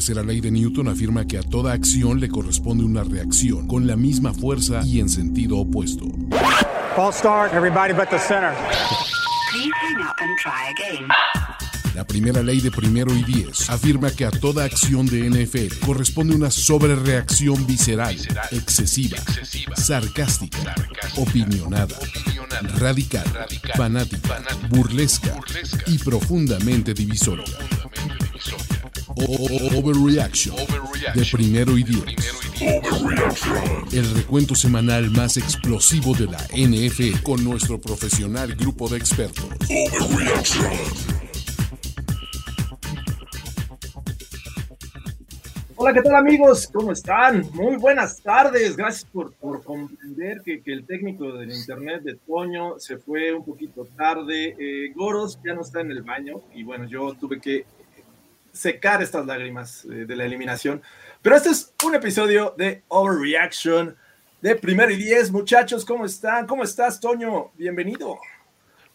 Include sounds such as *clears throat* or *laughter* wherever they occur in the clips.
tercera ley de Newton afirma que a toda acción le corresponde una reacción con la misma fuerza y en sentido opuesto. False start, everybody but the center. Please hang up and try again. La primera ley de primero y diez afirma que a toda acción de NFL corresponde una sobrereacción visceral, excesiva, sarcástica, opinionada, radical, fanática, burlesca y profundamente divisoria. Overreaction de primero y diez. El recuento semanal más explosivo de la NFL con nuestro profesional grupo de expertos. Hola, ¿qué tal amigos? ¿Cómo están? Muy buenas tardes. Gracias por, por comprender que, que el técnico del internet de Toño se fue un poquito tarde. Eh, Goros ya no está en el baño y bueno, yo tuve que secar estas lágrimas eh, de la eliminación. Pero este es un episodio de Overreaction de Primero y Diez. Muchachos, ¿cómo están? ¿Cómo estás, Toño? Bienvenido.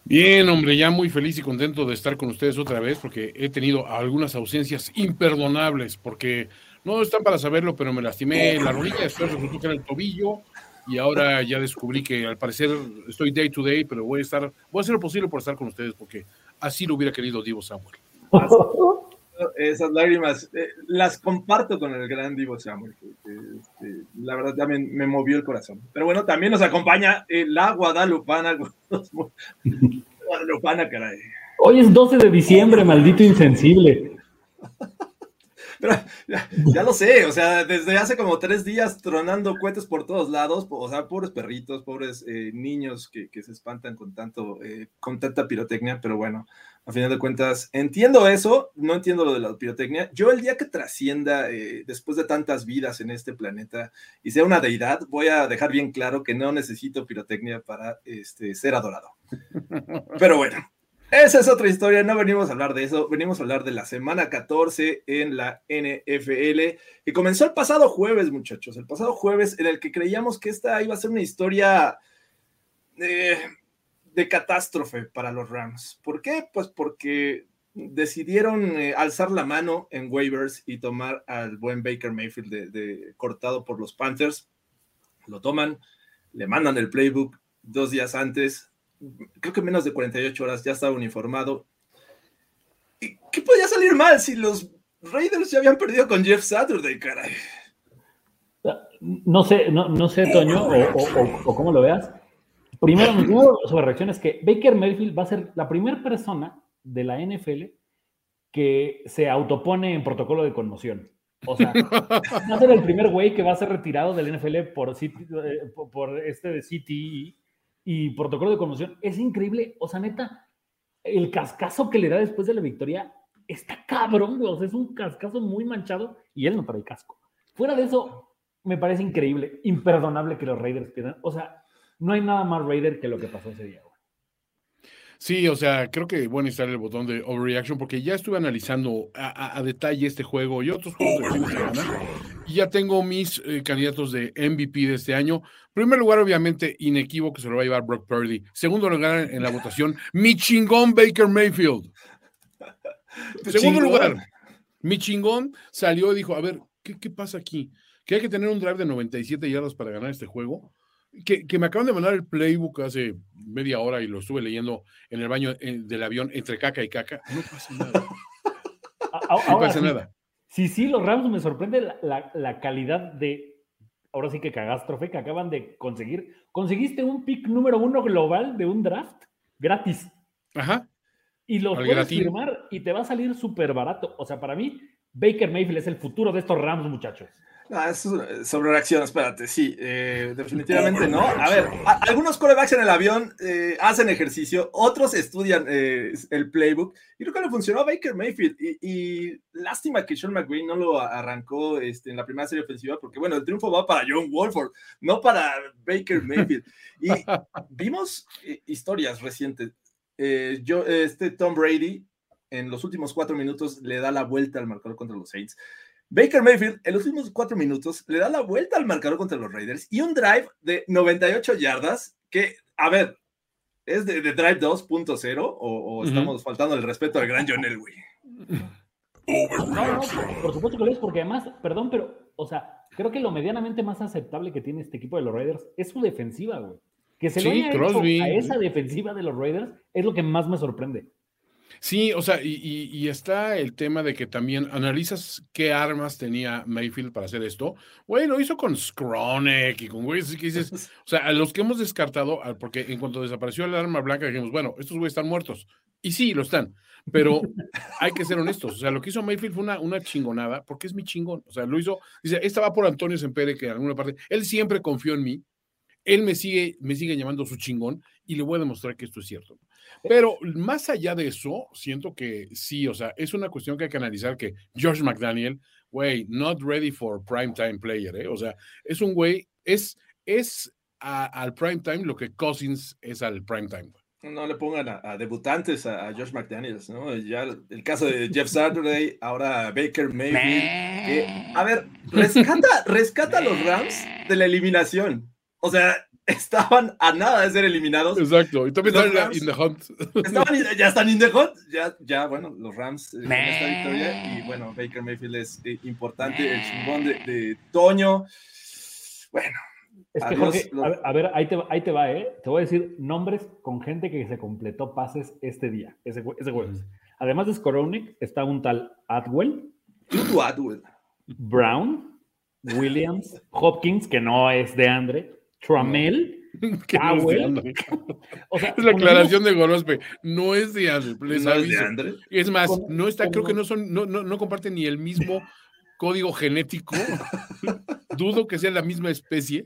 Bien, hombre, ya muy feliz y contento de estar con ustedes otra vez porque he tenido algunas ausencias imperdonables porque no están para saberlo, pero me lastimé la rodilla, después resultó que era el tobillo y ahora ya descubrí que al parecer estoy day to day, pero voy a estar, voy a hacer lo posible por estar con ustedes porque así lo hubiera querido Divo Samuel. *laughs* Esas lágrimas eh, las comparto con el gran Divo Samuel. que- que, este, la verdad también me movió el corazón. Pero bueno, también nos acompaña eh, la Guadalupana. *laughs* Guadalupana, caray. Hoy es 12 de diciembre, maldito insensible. *laughs* Pero ya, ya lo sé, o sea, desde hace como tres días tronando cohetes por todos lados, o sea, pobres perritos, pobres eh, niños que, que se espantan con tanto, eh, con tanta pirotecnia, pero bueno, a final de cuentas, entiendo eso, no entiendo lo de la pirotecnia. Yo el día que trascienda, eh, después de tantas vidas en este planeta y sea una deidad, voy a dejar bien claro que no necesito pirotecnia para este, ser adorado. *laughs* Pero bueno, esa es otra historia, no venimos a hablar de eso, venimos a hablar de la semana 14 en la NFL, que comenzó el pasado jueves, muchachos, el pasado jueves en el que creíamos que esta iba a ser una historia eh, de catástrofe para los Rams. ¿Por qué? Pues porque decidieron eh, alzar la mano en waivers y tomar al buen Baker Mayfield de, cortado por los Panthers. Lo toman, le mandan el playbook dos días antes, creo que menos de 48 horas ya estaba uniformado. ¿Y qué podía salir mal si los Raiders ya habían perdido con Jeff Saturday, caray? No sé, no, no sé, Toño, o cómo lo veas. Primero, mi primera sobre reacción es que Baker Mayfield va a ser la primera persona de la NFL que se autopone en protocolo de conmoción. O sea, va a ser el primer güey que va a ser retirado del NFL eh, por- por este de CTE y protocolo de conmoción. Es increíble. O sea, neta, el cascazo que le da después de la victoria está cabrón, güey. O sea, es un cascazo muy manchado y él no trae casco. Fuera de eso, me parece increíble, imperdonable que los Raiders pierdan. O sea, no hay nada más Raider que lo que pasó ese día. Sí, o sea, creo que voy a necesitar el botón de overreaction porque ya estuve analizando a, a- a detalle este juego y otros juegos de fin de semana y ya tengo mis eh, candidatos de MVP de este año. Primer lugar, obviamente, inequívoco se lo va a llevar Brock Purdy. Segundo lugar en la votación, mi chingón Baker Mayfield. Segundo chingón. lugar, mi chingón salió y dijo, a ver, ¿qué, qué pasa aquí? Que hay que tener un drive de 97 yardas para ganar este juego. Que, que me acaban de mandar el playbook hace media hora y lo estuve leyendo en el baño del avión entre caca y caca. No pasa nada. No pasa sí, nada. Sí, sí, los Rams me sorprende la, la- la calidad de, ahora sí que cagástrofe que acaban de conseguir. Conseguiste un pick número uno global de un draft gratis Ajá. y lo Al puedes gratín. firmar y te va a salir súper barato. O sea, para mí, Baker Mayfield es el futuro de estos Rams, muchachos. Ah, es sobre reacción, espérate, sí, eh, definitivamente no. A ver, a- algunos corebacks en el avión eh, hacen ejercicio, otros estudian eh, el playbook, y creo que le funcionó a Baker Mayfield. Y, y lástima que Sean McVay no lo arrancó este, en la primera serie ofensiva, porque bueno, el triunfo va para John Wolford, no para Baker Mayfield. Y *laughs* vimos eh, historias recientes. Eh, yo, este Tom Brady, en los últimos cuatro minutos, le da la vuelta al marcador contra los Saints. Baker Mayfield en los últimos cuatro minutos le da la vuelta al marcador contra los Raiders y un drive de 98 yardas que, a ver, ¿es de, de drive 2.0 o, o estamos faltando el respeto al gran John Elway? No, no, por, supuesto que lo es, porque además, perdón, pero, o sea, creo que lo medianamente más aceptable que tiene este equipo de los Raiders es su defensiva, güey. Que se Sí, haya hecho Crosby. a esa defensiva de los Raiders es lo que más me sorprende. Sí, o sea, y, y- y está el tema de que también analizas qué armas tenía Mayfield para hacer esto. Güey, lo hizo con Skronek y con güeyes que dices, *laughs* o sea, a los que hemos descartado, porque en cuanto desapareció el arma blanca, dijimos, bueno, estos güeyes están muertos. Y sí, lo están, pero hay que ser honestos. O sea, lo que hizo Mayfield fue una, una chingonada, porque es mi chingón. O sea, lo hizo, dice, esta va por Antonio Sempere, que en alguna parte, él siempre confió en mí. Él me sigue, me sigue llamando su chingón y le voy a demostrar que esto es cierto. Pero más allá de eso, siento que sí, o sea, es una cuestión que hay que analizar que George McDaniel, güey, not ready for prime time player, ¿eh? O sea, es un güey, es, es a- al prime time lo que Cousins es al prime time. No le pongan a, a debutantes a, a Josh McDaniels, ¿no? Ya el, el caso de Jeff Saturday, ahora Baker Mayfield. que, a ver, rescata, rescata a los Rams de la eliminación. O sea, *laughs* estaban a nada de ser eliminados. Exacto, y también Los está Rams- in the hunt. Estaban, ya están in the hunt. Ya, ya bueno, los Rams eh, con esta victoria. Y bueno, Baker Mayfield es eh, importante. El chingón de, de Toño. Bueno, Es que, Adiós, Jorge, lo- a ver, a ver, ahí, te, va- ahí te va, ¿eh? Te voy a decir nombres con gente que se completó pases este día, ese, ese jueves. Además de Skoronik, está un tal Atwell, Atwell. Brown, Williams, Hopkins, que no es de Andre, Tramel. *laughs* Que no es. *laughs* O sea, la aclaración de Gorospe, no es de les ¿No es de más, no está, creo que no son, no, no, no comparten ni el mismo código genético. *laughs* Dudo que sea la misma especie.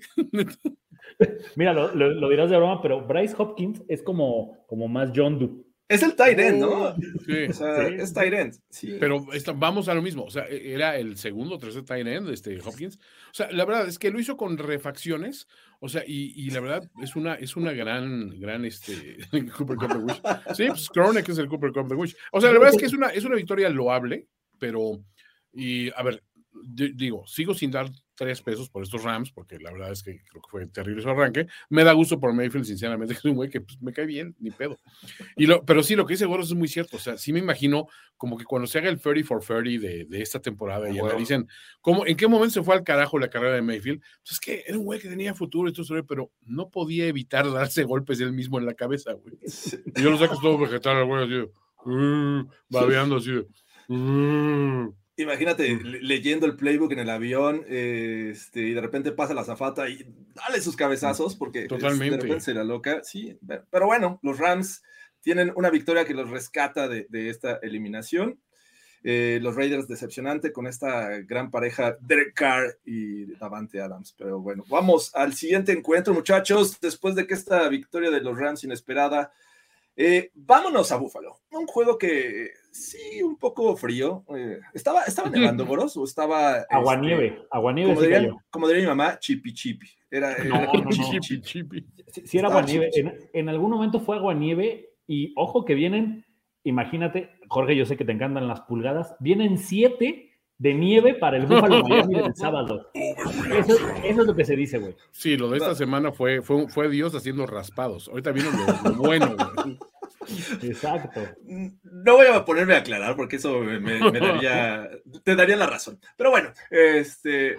Mira, lo, lo- lo dirás de broma, pero Bryce Hopkins es como, como más John Doe. Es el tight end, ¿no? Sí. O sea, Sí. es tight end. Sí. Pero esta- vamos a lo mismo. O sea, era el segundo o tercer tight end, este Hopkins. O sea, la verdad es que lo hizo con refacciones. O sea, y, y la verdad es una, es una gran, gran este *laughs* Cooper Cup de Wish. Sí, pues Kronek es el Cooper Cup de Wish. O sea, la verdad es que es una, es una victoria loable, pero, y a ver, di- digo, sigo sin dar tres pesos por estos Rams, porque la verdad es que creo que fue terrible su arranque. Me da gusto por Mayfield, sinceramente, *laughs* que es un güey que pues, me cae bien, ni pedo. Y lo, pero sí, lo que dice Boros es muy cierto. O sea, sí me imagino como que cuando se haga el 30 for 30 de, de esta temporada y huevo. analicen cómo, en qué momento se fue al carajo la carrera de Mayfield, pues es que era un güey que tenía futuro y todo eso, pero no podía evitar *laughs* darse golpes él mismo en la cabeza, güey. Y yo lo saco todo vegetal al güey así, "Uh", babeando así "Uh". Imagínate le- leyendo el playbook en el avión eh, este, y de repente pasa la zafata y dale sus cabezazos porque es- Totalmente. de repente se la loca. Sí, pe- pero bueno, los Rams tienen una victoria que los rescata de, de esta eliminación. Eh, los Raiders decepcionante con esta gran pareja Derek Carr y Davante Adams. Pero bueno, vamos al siguiente encuentro, muchachos. Después de que esta victoria de los Rams inesperada, eh, vámonos a Búfalo. Un juego que sí, un poco frío. eh, ¿estaba, ¿Estaba *laughs* nevando, Boros? ¿O estaba. este, Aguanieve, aguanieve como, sí diría, cayó. como diría mi mamá, chipi chipi. Era, era No, no, no. Chipi, chipi. Sí, sí era aguanieve. En, en algún momento fue aguanieve y ojo que vienen, imagínate, Jorge, yo sé que te encantan las pulgadas, vienen siete de nieve para el Búfalo Miami del *laughs* sábado. Eso, eso es lo que se dice, güey. Sí, lo de esta semana fue, fue, fue Dios haciendo raspados. Ahorita vino lo, lo bueno, güey. *laughs* *laughs* Exacto. No voy a ponerme a aclarar porque eso me, daría, *laughs* te daría la razón. Pero bueno, este,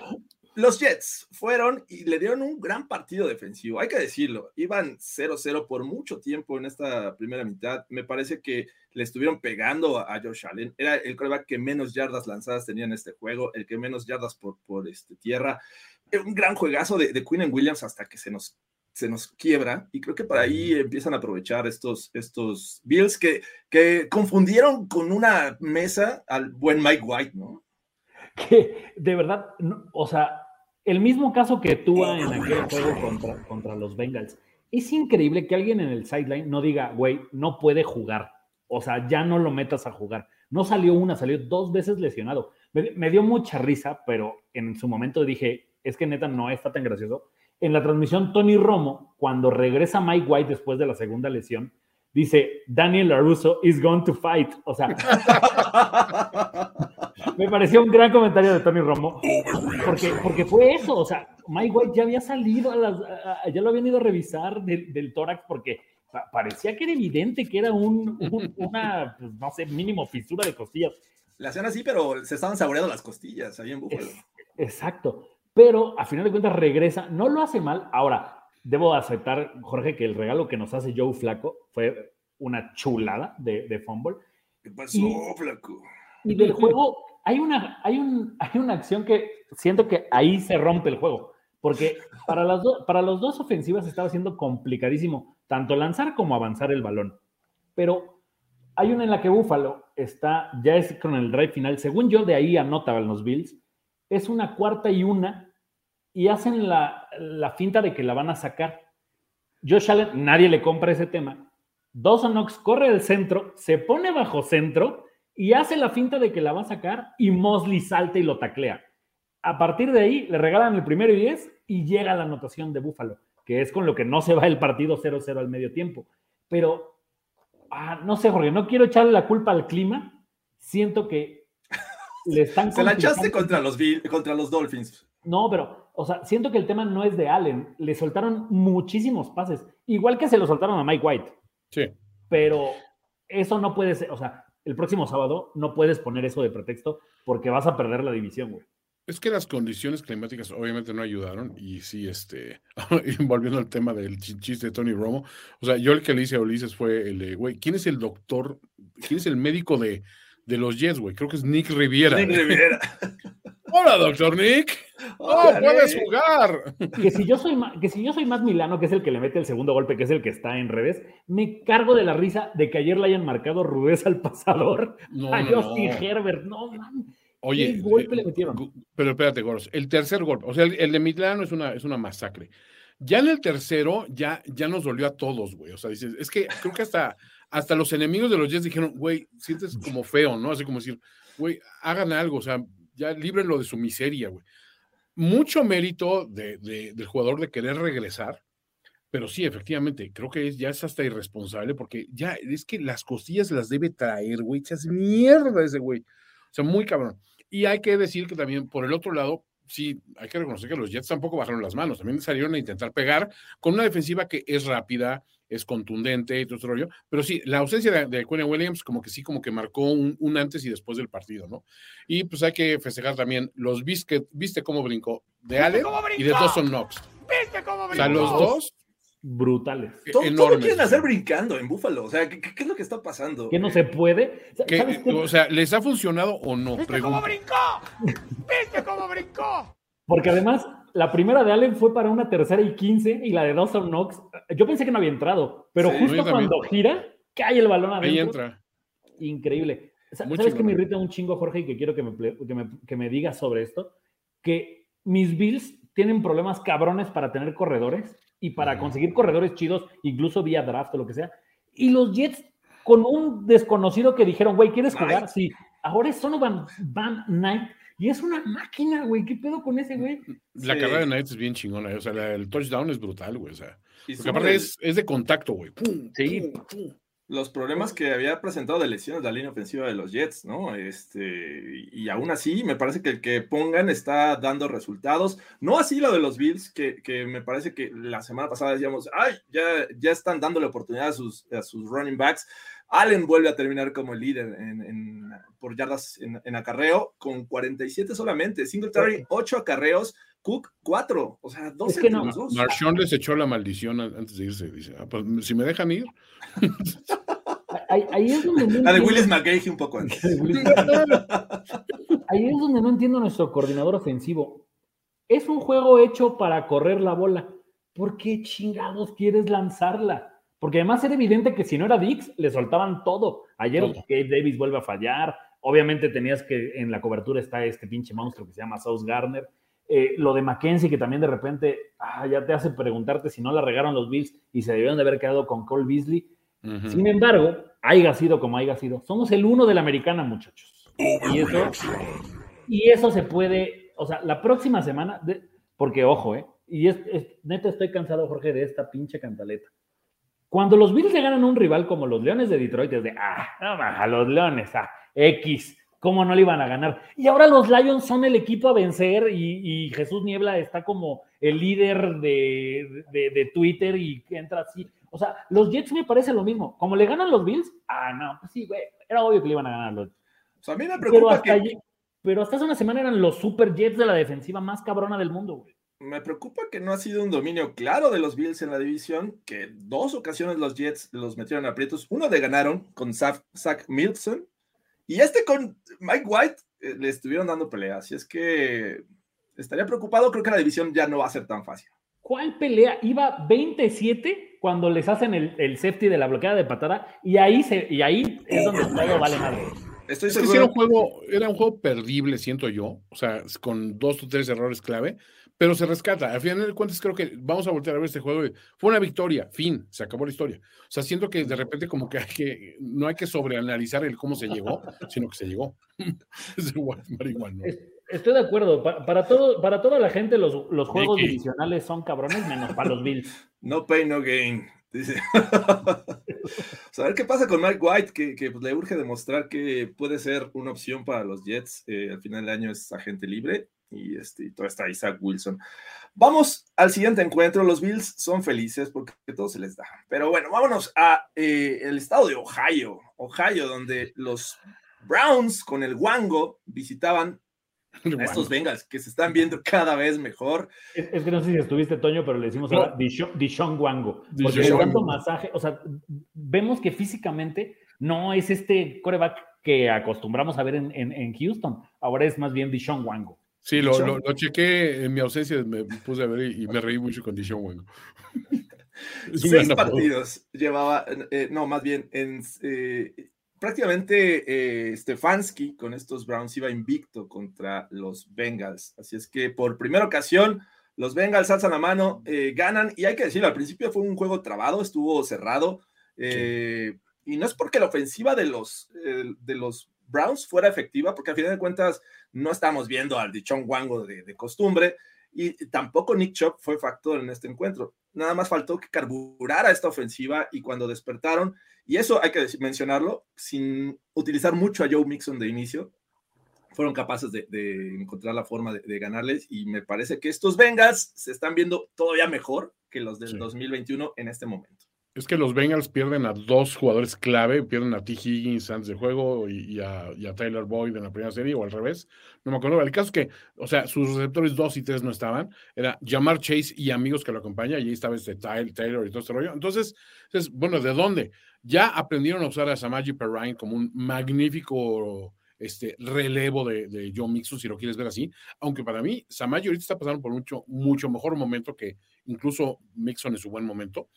los Jets fueron y le dieron un gran partido defensivo, hay que decirlo. Iban 0-0 por mucho tiempo en esta primera mitad. Me parece que le estuvieron pegando a, a Josh Allen. Era el coreback que menos yardas lanzadas tenía en este juego, el que menos yardas por, por este, tierra. Un gran juegazo de, de Quinn Williams hasta que se nos se nos quiebra y creo que por ahí empiezan a aprovechar estos, estos Bills que, que confundieron con una mesa al buen Mike White, ¿no? Que de verdad, no- o sea, el mismo caso que tú en aquel juego contra, contra los Bengals. Es increíble que alguien en el sideline no diga, güey, no puede jugar. O sea, ya no lo metas a jugar. No salió una, salió dos veces lesionado. Me, me dio mucha risa, pero en su momento dije, es que neta no está tan gracioso. En la transmisión, Tony Romo, cuando regresa Mike White después de la segunda lesión, dice, Daniel LaRusso is going to fight. O sea, *laughs* me pareció un gran comentario de Tony Romo, porque, porque fue eso, o sea, Mike White ya había salido, a las, a- ya lo habían ido a revisar del, del tórax, porque pa- parecía que era evidente que era un, un- una, pues, no sé, mínimo fisura de costillas. Le hacían así, pero se estaban saboreando las costillas ahí en Buffalo. Es- exacto. Pero a final de cuentas regresa, no lo hace mal. Ahora, debo aceptar, Jorge, que el regalo que nos hace Joe Flaco fue una chulada de, de fumble. ¿Qué pasó, Y- flaco? Y del juego, hay una, hay, un, hay una acción que siento que ahí se rompe el juego. Porque para las, do- para las dos ofensivas estaba siendo complicadísimo tanto lanzar como avanzar el balón. Pero hay una en la que Buffalo está, ya es con el drive final, según yo, de ahí anotaban los Bills. Es una cuarta y una y hacen la, la finta de que la van a sacar. Josh Allen, nadie le compra ese tema. Dawson Knox corre al centro, se pone bajo centro y hace la finta de que la va a sacar y Mosley salta y lo taclea. A partir de ahí le regalan el primero y 10 y llega la anotación de Búfalo, que es con lo que no se va el partido 0-0 al medio tiempo. Pero, ah, no sé, Jorge, no quiero echarle la culpa al clima. Siento que le están Se la echaste contra los, contra los Dolphins. no, pero, o sea, siento que el tema no es de Allen. Le soltaron muchísimos pases, igual que se lo soltaron a Mike White. Sí. Pero eso no puede ser, o sea, el próximo sábado no puedes poner eso de pretexto porque vas a perder la división, güey. Es que las condiciones climáticas obviamente no ayudaron y sí, este, *laughs* volviendo al tema del chi- chiste de Tony Romo, o sea, yo el que le hice a Ulises fue el de, güey, ¿quién es el doctor, quién es el médico de, de los Jets, güey? Creo que es Nick Riviera. Nick Rivera. *laughs* Hola, doctor Nick. ¡Oh, puedes jugar! Que si, yo soy que si yo soy Matt Milano, que es el que le mete el segundo golpe, que es el que está en revés, me cargo de la risa de que ayer le hayan marcado rudeza al pasador No, a no, Justin no. Herbert. No, man. Oye, ¿Qué golpe eh, le metieron? gu- Pero espérate, Goros, el tercer golpe, o sea, el, el de Milano es una, es una masacre. Ya en el tercero, ya, ya nos dolió a todos, güey. O sea, dices, es que creo que hasta, hasta los enemigos de los Jets dijeron, güey, sientes como feo, ¿no? Así como decir, güey, hagan algo, o sea, ya líbrenlo de su miseria, güey. Mucho mérito de, de- del jugador de querer regresar, pero sí, efectivamente, creo que es, ya es hasta irresponsable porque ya es que las costillas las debe traer, güey. Echas mierda ese güey. O sea, muy cabrón. Y hay que decir que también, por el otro lado, sí, hay que reconocer que los Jets tampoco bajaron las manos. También salieron a intentar pegar con una defensiva que es rápida, es contundente y todo ese rollo. Pero sí, la ausencia de, de Quinn Williams, como que sí, como que marcó un, un antes y después del partido, ¿no? Y pues hay que festejar también los viste, viste cómo brincó de Allen y de Dawson Knox. O sea, los dos Brutales. Todo, todo lo enormes. quieren hacer brincando en Búfalo. O sea, ¿qué, qué- qué es lo que está pasando? Que no se puede. Que, ¿Sabes qué? o sea, ¿les ha funcionado o no? Pregunto. Porque además, la primera de Allen fue para una tercera y 15 y la de Dawson Knox, yo pensé que no había entrado, pero Sí, justo cuando gira, cae el balón adentro. Ahí entra. Increíble. Muy ¿Sabes qué me irrita un chingo, Jorge, y que quiero que me, que me, que me digas sobre esto? Que mis Bills tienen problemas cabrones para tener corredores y para conseguir corredores chidos, incluso vía draft o lo que sea. Y los Jets con un desconocido que dijeron, güey, ¿quieres jugar? Sí. Ahora es Sonovan Van Knight y es una máquina, güey. ¿Qué pedo con ese, güey? La Sí. carrera de Knights es bien chingona. O sea, la- el touchdown es brutal, güey. O sea, Y porque aparte el- es, es de contacto, güey. Pum, Sí. pum, pum. los problemas que había presentado de lesiones la línea ofensiva de los Jets, ¿no? Este, y aún así, me parece que el que pongan está dando resultados. No así lo de los Bills, que, que me parece que la semana pasada decíamos, ay, ya, ya están dándole oportunidad a sus, a sus running backs. Allen vuelve a terminar como el líder en, en- por yardas en, en acarreo, con 47 solamente. Singletary, 8 acarreos. Cook, 4. O sea, 12 Es que no. dos. Marshawn les echó la maldición an- antes de irse. Dice, ah, pues si me dejan ir. *laughs* Ahí, ahí es donde no La de Willis McGahee un poco antes. *laughs* Ahí es donde no entiendo nuestro coordinador ofensivo. Es un juego hecho para correr la bola. ¿Por qué chingados quieres lanzarla? Porque además era evidente que si no era Dix, le soltaban todo. Ayer Todo. Gabe Davis vuelve a fallar. Obviamente tenías que en la cobertura está este pinche monstruo que se llama Sauce Garner. Eh, lo de Mackenzie, que también de repente ah, ya te hace preguntarte si no la regaron los Bills y se debieron de haber quedado con Cole Beasley. Sin embargo, haya sido como haya sido, somos el uno de la americana, muchachos. Y eso, y eso se puede, o sea, la próxima semana, de- porque ojo, ¿eh? Y es, es- neta estoy cansado, Jorge, de esta pinche cantaleta. Cuando los Bills le ganan a un rival como los Leones de Detroit, es de, ah, no, a los Leones, ah, X, ¿cómo no le iban a ganar? Y ahora los Lions son el equipo a vencer y, y Jesús Niebla está como el líder de, de- de Twitter y entra así. O sea, los Jets me parece lo mismo. Como le ganan los Bills, ah, no, pues sí, güey, era obvio que le iban a ganar los O sea, a mí me Pero preocupa hasta, que... allí- pero hasta hace una semana eran los Super Jets de la defensiva más cabrona del mundo, güey. Me preocupa que no ha sido un dominio claro de los Bills en la división, que dos ocasiones los Jets los metieron aprietos. Uno de ganaron con Zach, Zach Milson y este con Mike White eh, le estuvieron dando pelea. Así es que estaría preocupado. Creo que la división ya no va a ser tan fácil. ¿Cuál pelea? Iba 27 cuando les hacen el, el safety de la bloqueada de patada y ahí, se, y ahí es donde todo vale madre. Estoy Es que sí era seguro. un juego, era un juego perdible, siento yo, o sea, con dos o tres errores clave, pero se rescata. Al final de cuentas, creo que vamos a voltear a ver este juego. Fue una victoria, fin, se acabó la historia. O sea, siento que de repente como que hay que, no hay que sobreanalizar el cómo se llegó, sino que se llegó. *laughs* es igual, marihuana. ¿no? Es- Estoy de acuerdo. Pa- Para, todo, para toda la gente, los, los juegos Mickey. divisionales son cabrones, menos para los Bills. No pain, no gain. Dice. *laughs* O sea, a ver qué pasa con Mike White, que, que, pues, le urge demostrar que puede ser una opción para los Jets. Eh, al final del año es agente libre y, este, y todo está Isaac Wilson. Vamos al siguiente encuentro. Los Bills son felices porque todo se les da. Pero bueno, vámonos a eh, el estado de Ohio, Ohio, donde los Browns con el Wango visitaban a estos Bengals que se están viendo cada vez mejor. Es, es que no sé si estuviste, Toño, pero le decimos ahora Dishon, Dishon Wango. Dishon Porque de tanto Wango. masaje, o sea, vemos que físicamente no es este coreback que acostumbramos a ver en, en- en Houston. Ahora es más bien Dishon Wango. Sí, lo, lo, lo chequé en mi ausencia, me puse a ver y, me reí mucho con Dishon *laughs* Seis partidos llevaba, eh, no, más bien, en, eh, prácticamente eh, Stefanski con estos Browns iba invicto contra los Bengals. Así es que por primera ocasión, los Bengals alzan la mano, eh, ganan, y hay que decirlo, al principio fue un juego trabado, estuvo cerrado, y no es porque la ofensiva de los, de los Browns fuera efectiva, porque al final de cuentas no estamos viendo al Dichon Wango de, de costumbre, y tampoco Nick Chubb fue factor en este encuentro. Nada más faltó que carburara esta ofensiva y cuando despertaron, y eso hay que mencionarlo, sin utilizar mucho a Joe Mixon de inicio, fueron capaces de, de encontrar la forma de, de ganarles y me parece que estos Bengals se están viendo todavía mejor que los del Sí. 2021 en este momento. Es que los Bengals pierden a dos jugadores clave, pierden a T. Higgins antes del juego y, a, Tyler Boyd en la primera serie, o al revés. No me acuerdo. El caso es que, o sea, sus receptores 2 y 3 no estaban. Era Jamar Chase y amigos que lo acompañan, y ahí estaba este Tyler, Taylor y todo este rollo. Entonces, entonces, bueno, ¿de dónde? Ya aprendieron a usar a Samaji Perrine como un magnífico este, relevo de, de Joe Mixon, si lo quieres ver así. Aunque para mí, Samaji ahorita está pasando por mucho, mucho mejor momento que incluso Mixon en su buen momento.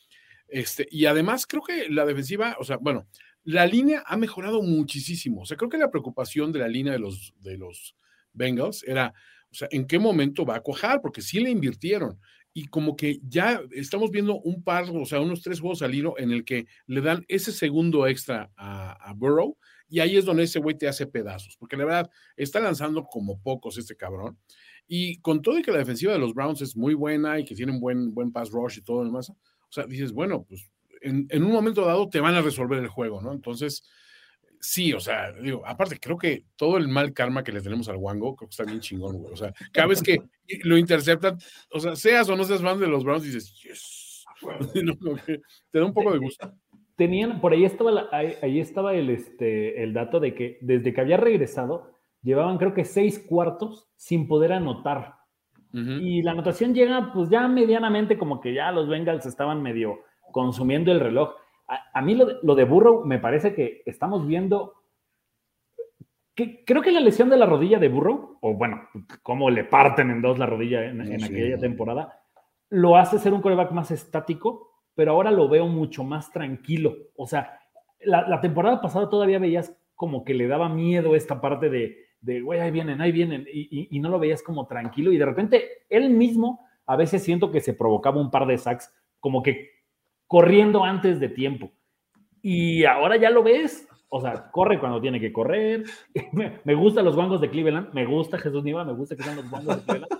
Este, y además creo que la defensiva, o sea, bueno, la línea ha mejorado muchísimo. O sea, creo que la preocupación de la línea de los, de los Bengals era, o sea, ¿en qué momento va a cuajar? Porque sí le invirtieron. Y como que ya estamos viendo un par, o sea, unos tres juegos al hilo en el que le dan ese segundo extra a, Burrow y ahí es donde ese güey te hace pedazos, porque la verdad está lanzando como pocos este cabrón. Y con todo y que la defensiva de los Browns es muy buena y que tienen buen, buen pass rush y todo lo demás, o sea, dices, bueno, pues en, un momento dado te van a resolver el juego, ¿no? Entonces, sí, o sea, digo, aparte, creo que todo el mal karma que le tenemos al Wango, creo que está bien chingón, güey. O sea, cada vez que lo interceptan, o sea, seas o no seas fan de los Browns, dices, yes. *laughs* Te da un poco de gusto. Tenían, por ahí estaba, la, ahí, ahí, estaba el, este, el dato de que desde que había regresado, llevaban creo que seis cuartos sin poder anotar. Uh -huh. Y la anotación llega, pues ya medianamente, como que ya los Bengals estaban medio consumiendo el reloj. A, a mí lo de, lo de, Burrow me parece que estamos viendo. Que, creo que la lesión de la rodilla de Burrow, o bueno, cómo le parten en dos la rodilla en, en sí, aquella sí. temporada, lo hace ser un coreback más estático, pero ahora lo veo mucho más tranquilo. O sea, la, la temporada pasada todavía veías como que le daba miedo esta parte de, de güey, ahí vienen, ahí vienen, y, y, y, no lo veías como tranquilo, y de repente él mismo a veces siento que se provocaba un par de sacks, como que corriendo antes de tiempo. Y ahora ya lo ves, o sea, corre cuando tiene que correr. *laughs* Me, me gustan los guangos de Cleveland, me gusta Jesús Niva, me gusta que sean los guangos de Cleveland.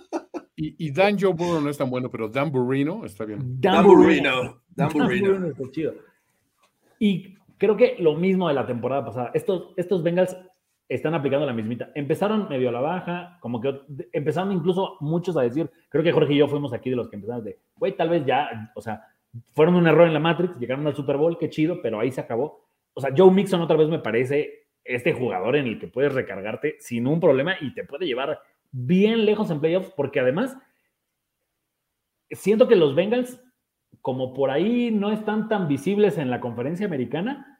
Y, y, Dan Joe Burrow no es tan bueno, pero Dan Burrino está bien. Dan, Dan Burrino. Dan Burrino. Dan Burrino está chido. Y creo que lo mismo de la temporada pasada. Estos, estos Bengals están aplicando la mismita. Empezaron medio a la baja, como que empezaron incluso muchos a decir, creo que Jorge y yo fuimos aquí de los que empezamos de, güey, tal vez ya, o sea, fueron un error en la Matrix, llegaron al Super Bowl, qué chido, pero ahí se acabó. O sea, Joe Mixon otra vez me parece este jugador en el que puedes recargarte sin un problema y te puede llevar bien lejos en playoffs, porque además siento que los Bengals, como por ahí no están tan visibles en la conferencia americana,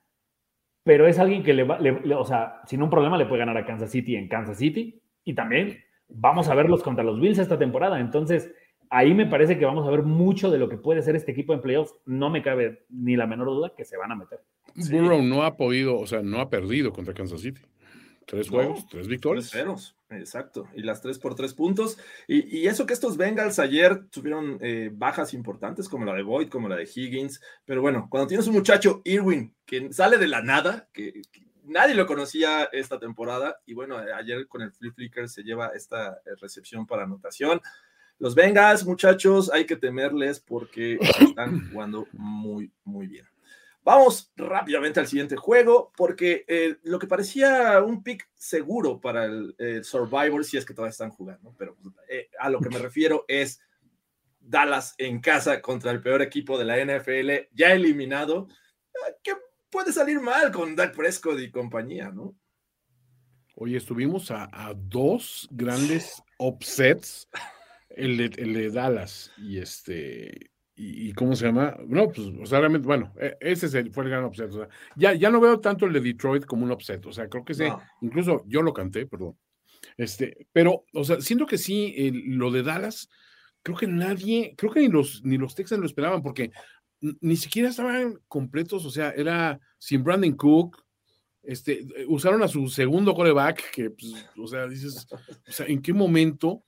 pero es alguien que le va, o sea, sin un problema le puede ganar a Kansas City en Kansas City y también vamos a verlos contra los Bills esta temporada. Entonces, ahí me parece que vamos a ver mucho de lo que puede ser este equipo en playoffs. No me cabe ni la menor duda que se van a meter. Burrow no ha podido, o sea, no ha perdido contra Kansas City. Tres juegos, tres victorias. Tres ceros, exacto. Y las tres por tres puntos. Y, eso que estos Bengals ayer tuvieron eh, bajas importantes, como la de Boyd, como la de Higgins. Pero bueno, cuando tienes un muchacho, Irwin, que sale de la nada, que, nadie lo conocía esta temporada. Y bueno, ayer con el Flip Flicker se lleva esta eh, recepción para anotación. Los Bengals, muchachos, hay que temerles porque están *laughs* jugando muy, muy bien. Vamos rápidamente al siguiente juego, porque eh, lo que parecía un pick seguro para el, Survivor, si es que todavía están jugando, pero eh, a lo que me refiero es Dallas en casa contra el peor equipo de la NFL, ya eliminado. Eh, ¿Qué puede salir mal con Dak Prescott y compañía, no? Hoy estuvimos a, dos grandes upsets, el de Dallas y este y, cómo se llama, no, pues, o sea, realmente, bueno, e, ese fue el gran upset. O sea, ya, ya no veo tanto el de Detroit como un upset. O sea, creo que ese, incluso yo lo canté, perdón. Este, pero, o sea, siento que sí, lo de Dallas, creo que nadie, creo que ni los, ni los Texans lo esperaban, porque ni siquiera estaban completos, o sea, era sin Brandon Cook, este, usaron a su segundo coreback, que, pues, o sea, dices, o sea, ¿en qué momento?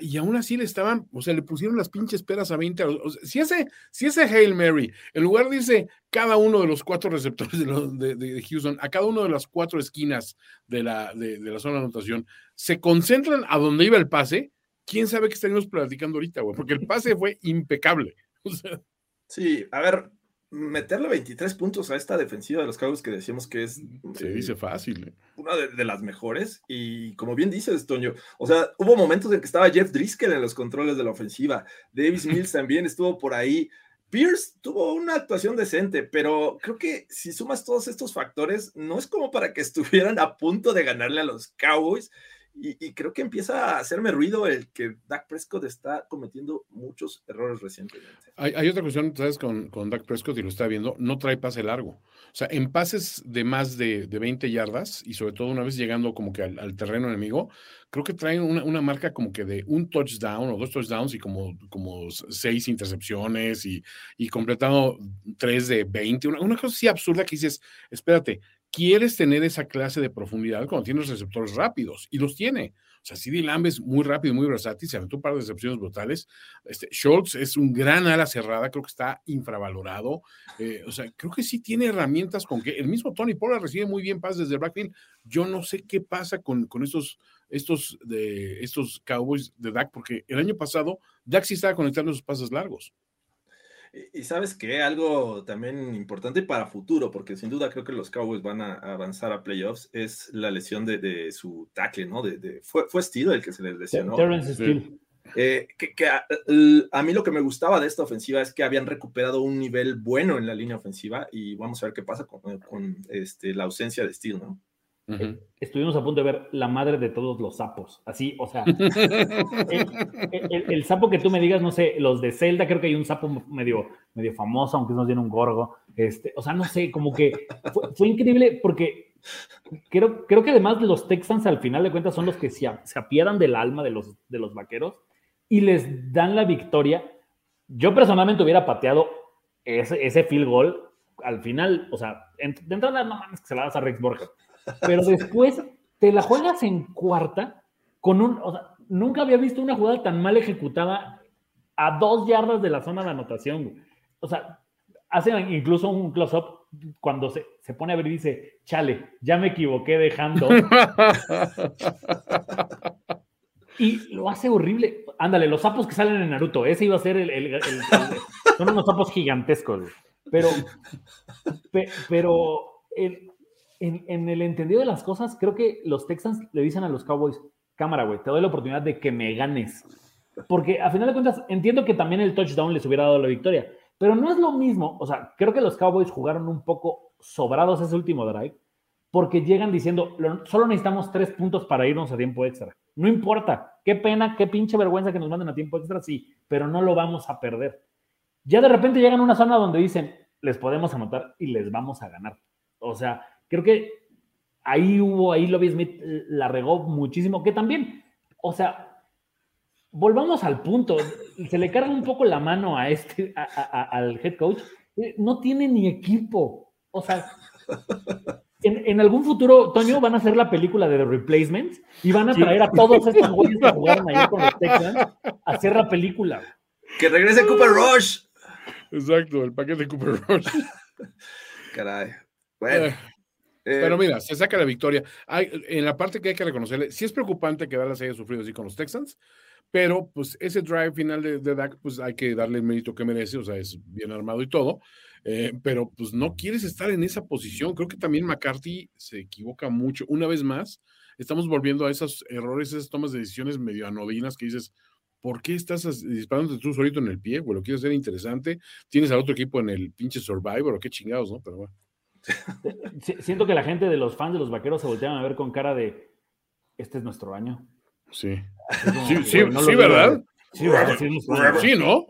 Y aún así le estaban, o sea, le pusieron las pinches peras a 20. si, ese, si ese Hail Mary, en lugar dice cada uno de los cuatro receptores de, Houston, a cada una de las cuatro esquinas de la, de, la zona de anotación, se concentran a donde iba el pase, quién sabe qué estaríamos platicando ahorita, güey, porque el pase fue impecable. *laughs* Sí, a ver, meterle 23 puntos a esta defensiva de los Cowboys que decíamos que es. Se dice fácil. ¿eh? Una de, las mejores. Y como bien dices, Toño, o sea, hubo momentos en que estaba Jeff Driscoll en los controles de la ofensiva. Davis *laughs* Mills también estuvo por ahí. Pierce tuvo una actuación decente, pero creo que si sumas todos estos factores, no es como para que *laughs* estuvieran a punto de ganarle a los Cowboys. Y, creo que empieza a hacerme ruido el que Dak Prescott está cometiendo muchos errores recientemente. Hay, otra cuestión, ¿sabes? Con, con Dak Prescott, y lo está viendo, no trae pase largo. O sea, en pases de más de, de 20 yardas, y sobre todo una vez llegando como que al, terreno enemigo, creo que trae una, una, marca como que de un touchdown o dos touchdowns y como, como seis intercepciones y, y completando tres de 20. Una, una cosa así absurda que dices, espérate, quieres tener esa clase de profundidad cuando tienes receptores rápidos, y los tiene. O sea, CD Lamb es muy rápido, muy versátil, se aventó un par de brutales. Este, Schultz es un gran ala cerrada, creo que está infravalorado. Eh, o sea, creo que sí tiene herramientas con que el mismo Tony Pollard recibe muy bien pases desde el backfield. Yo no sé qué pasa con, con estos, estos, de, estos Cowboys de Dak, porque el año pasado Dak sí estaba conectando sus pases largos. Y sabes que algo también importante para futuro, porque sin duda creo que los Cowboys van a avanzar a playoffs, es la lesión de, su tackle, ¿no? De, fue, fue Steele el que se les lesionó. Eh, que, a, mí lo que me gustaba de esta ofensiva es que habían recuperado un nivel bueno en la línea ofensiva y vamos a ver qué pasa con, con este, la ausencia de Steele, ¿no? Eh, estuvimos a punto de ver la madre de todos los sapos. Así, o sea, *laughs* el, sapo que tú me digas, no sé, los de Zelda, creo que hay un sapo medio, medio famoso, aunque no tiene un gorgo. Este, o sea, no sé, como que fue, increíble porque creo, creo que además los Texans al final de cuentas son los que se, se apiedan del alma de los, de los vaqueros y les dan la victoria. Yo personalmente hubiera pateado ese, ese field goal al final, o sea, de entrada no mames que se la das a Rex Borges pero después te la juegas en cuarta con un, o sea, nunca había visto una jugada tan mal ejecutada a dos yardas de la zona de anotación. O sea, hace incluso un close-up cuando se, se, pone a ver y dice, chale, ya me equivoqué dejando. *laughs* y lo hace horrible. Ándale, los sapos que salen en Naruto, ese iba a ser el, el, son unos sapos gigantescos. Pero, pero el, en, el entendido de las cosas, creo que los Texans le dicen a los Cowboys, cámara, güey, te doy la oportunidad de que me ganes. Porque a final de cuentas, entiendo que también el touchdown les hubiera dado la victoria, pero no es lo mismo. O sea, creo que los Cowboys jugaron un poco sobrados ese último drive, porque llegan diciendo, "Lo- solo necesitamos tres puntos para irnos a tiempo extra. No importa, qué pena, qué pinche vergüenza que nos manden a tiempo extra, sí, pero no lo vamos a perder. Ya de repente llegan a una zona donde dicen, les podemos anotar y les vamos a ganar. O sea, creo que ahí hubo, ahí Lobby Smith eh, la regó muchísimo, que también, o sea, volvamos al punto, se le carga un poco la mano a este, a- a- a- al head coach, eh, no tiene ni equipo, o sea, en, en algún futuro, Toño, van a hacer la película de The Replacements y van a traer a todos estos güeyes que jugaron ayer con los Texans a hacer la película. Que regrese Cooper Rush. Exacto, el paquete Cooper Rush. *laughs* Caray. Bueno. Eh, Pero mira, se saca la victoria. Hay, en la parte que hay que reconocerle, sí es preocupante que Dallas haya sufrido así con los Texans, pero pues ese drive final de, de Dak, pues hay que darle el mérito que merece, o sea, es bien armado y todo, eh, pero pues no quieres estar en esa posición. Creo que también McCarthy se equivoca mucho. Una vez más, estamos volviendo a esos errores, esas tomas de decisiones medio anodinas que dices, ¿por qué estás disparándote tú solito en el pie? Lo quieres hacer interesante. Tienes al otro equipo en el pinche Survivor, o qué chingados, ¿no? Pero bueno. Si- Siento que la gente de los fans de los vaqueros se voltean a ver con cara de este es nuestro año. Sí. Como, Sí, sí, no sí, ¿verdad? Sí, ¿verdad? Sí, ¿no?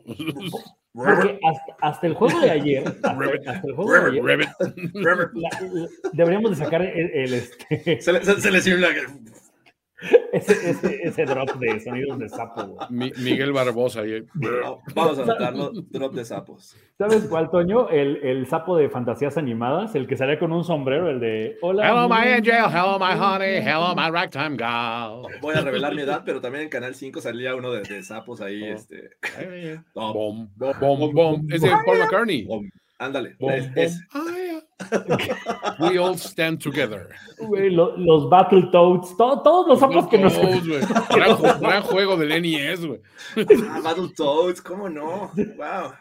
Porque hasta, hasta el juego de ayer, hasta, hasta el juego de ayer, Rabbit. la- la- deberíamos de sacar el, el, este, se, le, se, se ese, ese, ese drop de sonidos de sapo. güey. Mi- Miguel Barbosa. ahí. No, vamos a anotarlo. Drop de sapos. ¿Sabes cuál, Toño? El, el sapo de fantasías animadas, el que salía con un sombrero, el de Hola. Hello, my angel. Hello, my honey. Hello, my ragtime gal. Voy a revelar mi edad, pero también en Canal 5 salía uno de, de sapos ahí. Oh. Este. No, Bom, bom, bom. Es de Paul McCartney. bom. Ándale. Bom, es- bom. es-. We all stand together. Güey, lo- los Battletoads, to- todos los sapos que nos. Gran, gran juego del NES, güey. Ah, Battletoads, ¿cómo no? Wow.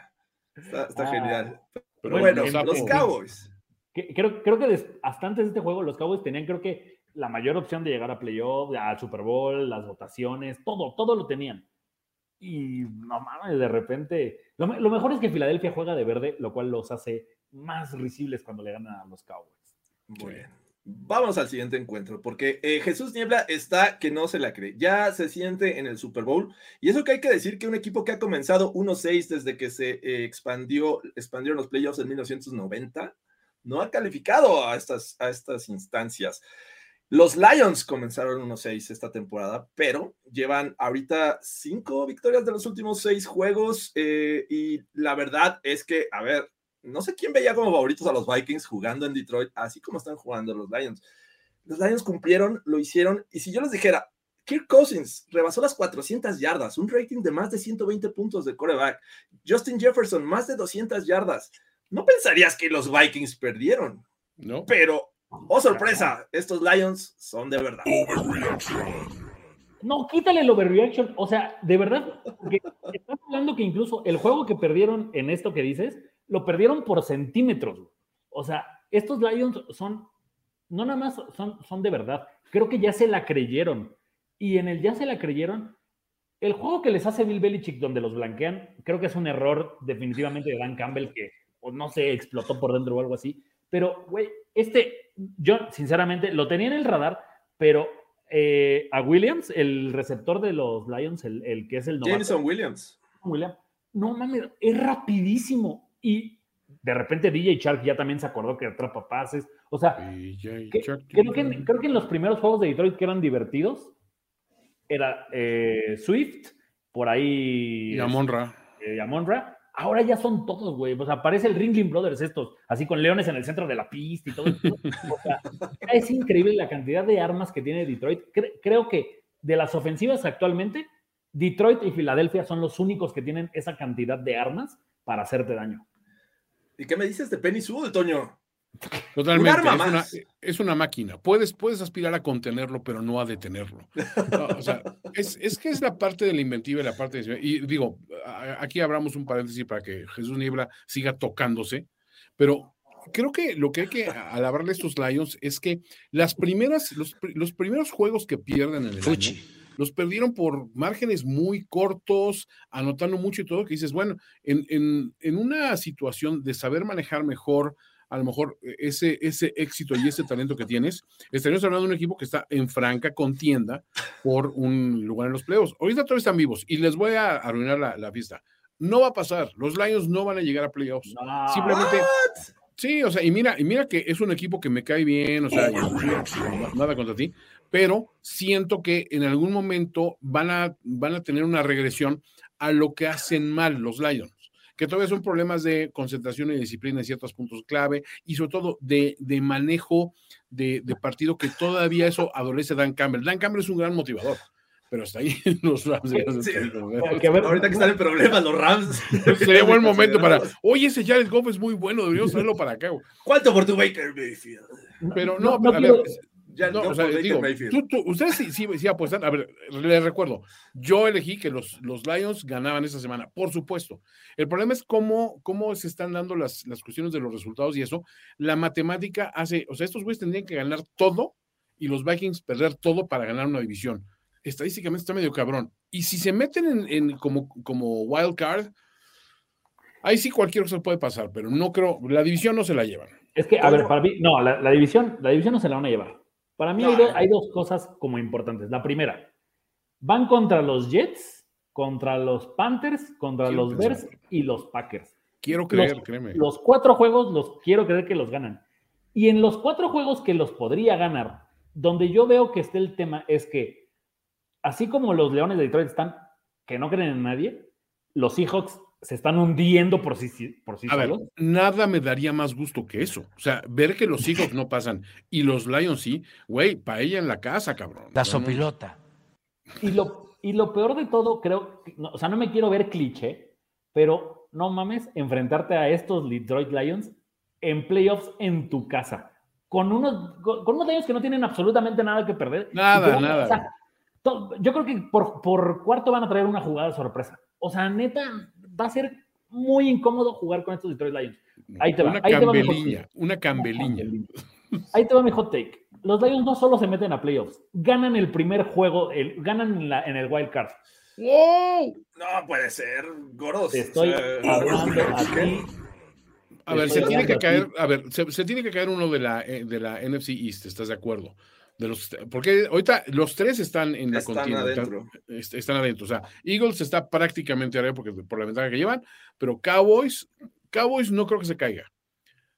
Está, está Ah. genial. Pero Bueno, bueno, los. Cowboys. que- creo, creo que des- hasta antes de este juego, los Cowboys tenían, creo que, la mayor opción de llegar a playoff, al Super Bowl, las votaciones, todo, todo lo tenían. Y no mames, de repente. Lo, lo mejor es que Filadelfia juega de verde, lo cual los hace más risibles cuando le ganan a los Cowboys. Muy bien. Vamos al siguiente encuentro, porque eh, Jesús Niebla está que no se la cree. Ya se siente en el Super Bowl. Y eso que hay que decir que un equipo que ha comenzado 1-6 desde que se eh, expandió, expandieron los playoffs en 1990, no ha calificado a estas, a estas instancias. Los Lions comenzaron 1-6 esta temporada, pero llevan ahorita cinco victorias de los últimos seis juegos. eh, y la verdad es que, a ver, no sé quién veía como favoritos a los Vikings jugando en Detroit, así como están jugando los Lions. Los Lions cumplieron, lo hicieron, y si yo les dijera, Kirk Cousins rebasó las 400 yardas, un rating de más de 120 puntos de coreback. Justin Jefferson, más de 200 yardas. No pensarías que los Vikings perdieron, ¿No? pero, oh sorpresa, estos Lions son de verdad. No, quítale el overreaction. O sea, de verdad, estás hablando que incluso el juego que perdieron en esto que dices, lo perdieron por centímetros. O sea, estos Lions son, no nada más son, son de verdad. Creo que ya se la creyeron. Y en el ya se la creyeron, el juego que les hace Bill Belichick donde los blanquean, creo que es un error definitivamente de Dan Campbell que, o no sé, explotó por dentro o algo así. Pero, güey, este, yo sinceramente lo tenía en el radar, pero eh, a Williams, el receptor de los Lions, el, el que es el novato, Jameson Williams. William, no mames, es rapidísimo. Y de repente DJ Shark ya también se acordó que atrapa pases. O sea, que- creo, que, creo que en los primeros juegos de Detroit que eran divertidos, era eh, Swift, por ahí Y Amonra. eh, Amon-Ra. Ahora ya son todos, güey. O sea, aparece el Ringling Brothers estos, así con leones en el centro de la pista y todo. O sea, *laughs* es increíble la cantidad de armas que tiene Detroit. Cre- creo que de las ofensivas actualmente, Detroit y Filadelfia son los únicos que tienen esa cantidad de armas para hacerte daño. ¿Y qué me dices de Penny Sewell, Toño? Totalmente. Un arma es, una, es una máquina. Puedes, puedes aspirar a contenerlo, pero no a detenerlo. No, o sea, es, es que es la parte de la inventiva y la parte de... Y digo, aquí abramos un paréntesis para que Jesús Niebla siga tocándose, pero creo que lo que hay que alabarle a estos Lions es que las primeras, los, los primeros juegos que pierden en el año, los perdieron por márgenes muy cortos, anotando mucho y todo, que dices, bueno, en, en, en una situación de saber manejar mejor a lo mejor eh, ese, ese éxito y ese talento que tienes, estaríamos hablando de un equipo que está en franca contienda por un lugar en los playoffs. Ahorita todos están vivos y les voy a arruinar la, la fiesta. No va a pasar. Los Lions no van a llegar a playoffs. No. Simplemente. Sí, o sea, y mira, y mira que es un equipo que me cae bien, o sea, nada contra ti, pero siento que en algún momento van a, van a tener una regresión a lo que hacen mal los Lions, que todavía son problemas de concentración y disciplina en ciertos puntos clave, y sobre todo de, de manejo de, de partido, que todavía eso adolece Dan Campbell. Dan Campbell es un gran motivador, pero hasta ahí *laughs* los Rams. Sí. Que a ver- Ahorita que están en problemas los Rams. *laughs* Sería buen *laughs* momento para, oye, ese Jared Goff es muy bueno, deberíamos traerlo para acá. güey". ¿Cuánto por tu Baker Mayfield? Pero no, No, no a quiero- ver, Ya, No, no o sea, digo, tú- tú- ustedes sí, sí, sí apuestan. A ver, les recuerdo, yo elegí que los, los Lions ganaban esta semana, por supuesto. El problema es cómo, cómo se están dando las, las cuestiones de los resultados y eso. La matemática hace, o sea, estos güeyes tendrían que ganar todo y los Vikings perder todo para ganar una división. Estadísticamente está medio cabrón. Y si se meten en, en como, como wild card, ahí sí cualquier cosa puede pasar, pero no creo, la división no se la llevan. Es que, a ver, para mí, no, la, la división, la división no se la van a llevar. Para mí hay, dos cosas como importantes. La primera, van contra los Jets, contra los Panthers, contra Quiero los pensar. Bears y los Packers. Quiero creer, los, créeme. los cuatro juegos los quiero creer que los ganan. Y en los cuatro juegos que los podría ganar, donde yo veo que esté el tema es que, así como los Leones de Detroit están que no creen en nadie, los Seahawks se están hundiendo por sí, por sí A ver, nada me daría más gusto que eso. O sea, ver que los Seahawks *laughs* no pasan y los Lions sí, güey, paella en la casa, cabrón. La sopilota. Y lo, y lo peor de todo, creo, no, o sea, no me quiero ver cliché, pero no mames, enfrentarte a estos Detroit Lions en playoffs en tu casa, con unos, con, unos Lions que no tienen absolutamente nada que perder. Nada, nada. o sea, to- yo creo que por, por cuarto van a traer una jugada sorpresa. O sea, neta, va a ser muy incómodo jugar con estos Detroit Lions. Ahí te va, Una ahí te va mi cambeliña, una cambeliña. Ahí te va mi hot take. Los Lions no solo se meten a playoffs, ganan el primer juego, el, ganan en, la- en el wild card. ¡Wow! No puede ser, Goros. Te estoy O sea, hablando a ti. A ver, se tiene que caer, aquí. a ver, se, se tiene que caer uno de la, eh, de la NFC East, ¿estás de acuerdo? De los, porque ahorita los tres están en la Están contienda. adentro. están- est- están adentro. O sea, Eagles está prácticamente arriba porque, por la ventaja que llevan, pero Cowboys, Cowboys no creo que se caiga.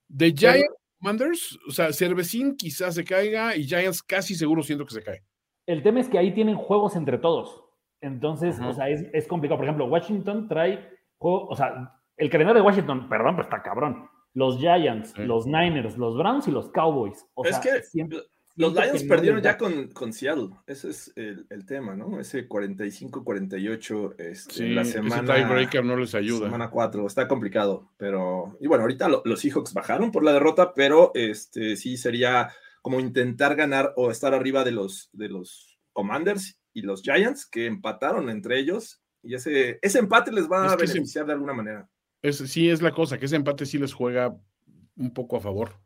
De Giants, Commanders, o sea, Cervecín quizás se caiga y Giants casi seguro siento que se cae. El tema es que ahí tienen juegos entre todos. Entonces, o sea, es, es complicado. Por ejemplo, Washington trae juego, o sea, el calendario de Washington, perdón, pero está cabrón. Los Giants, Sí. los Niners, los Browns y los Cowboys. O Es sea, que siempre- Los Lions no perdieron ya con, con Seattle. Ese es el, el tema, ¿no? Ese 45-48 este, Sí, la ese semana. tiebreaker no les ayuda. Semana 4, está complicado, pero y bueno, ahorita lo- los Seahawks bajaron por la derrota, pero este sí sería como intentar ganar o estar arriba de los de los Commanders y los Giants que empataron entre ellos y ese ese empate les va Es a ese- beneficiar de alguna manera. Es, sí, es la cosa, que ese empate sí les juega un poco a favor.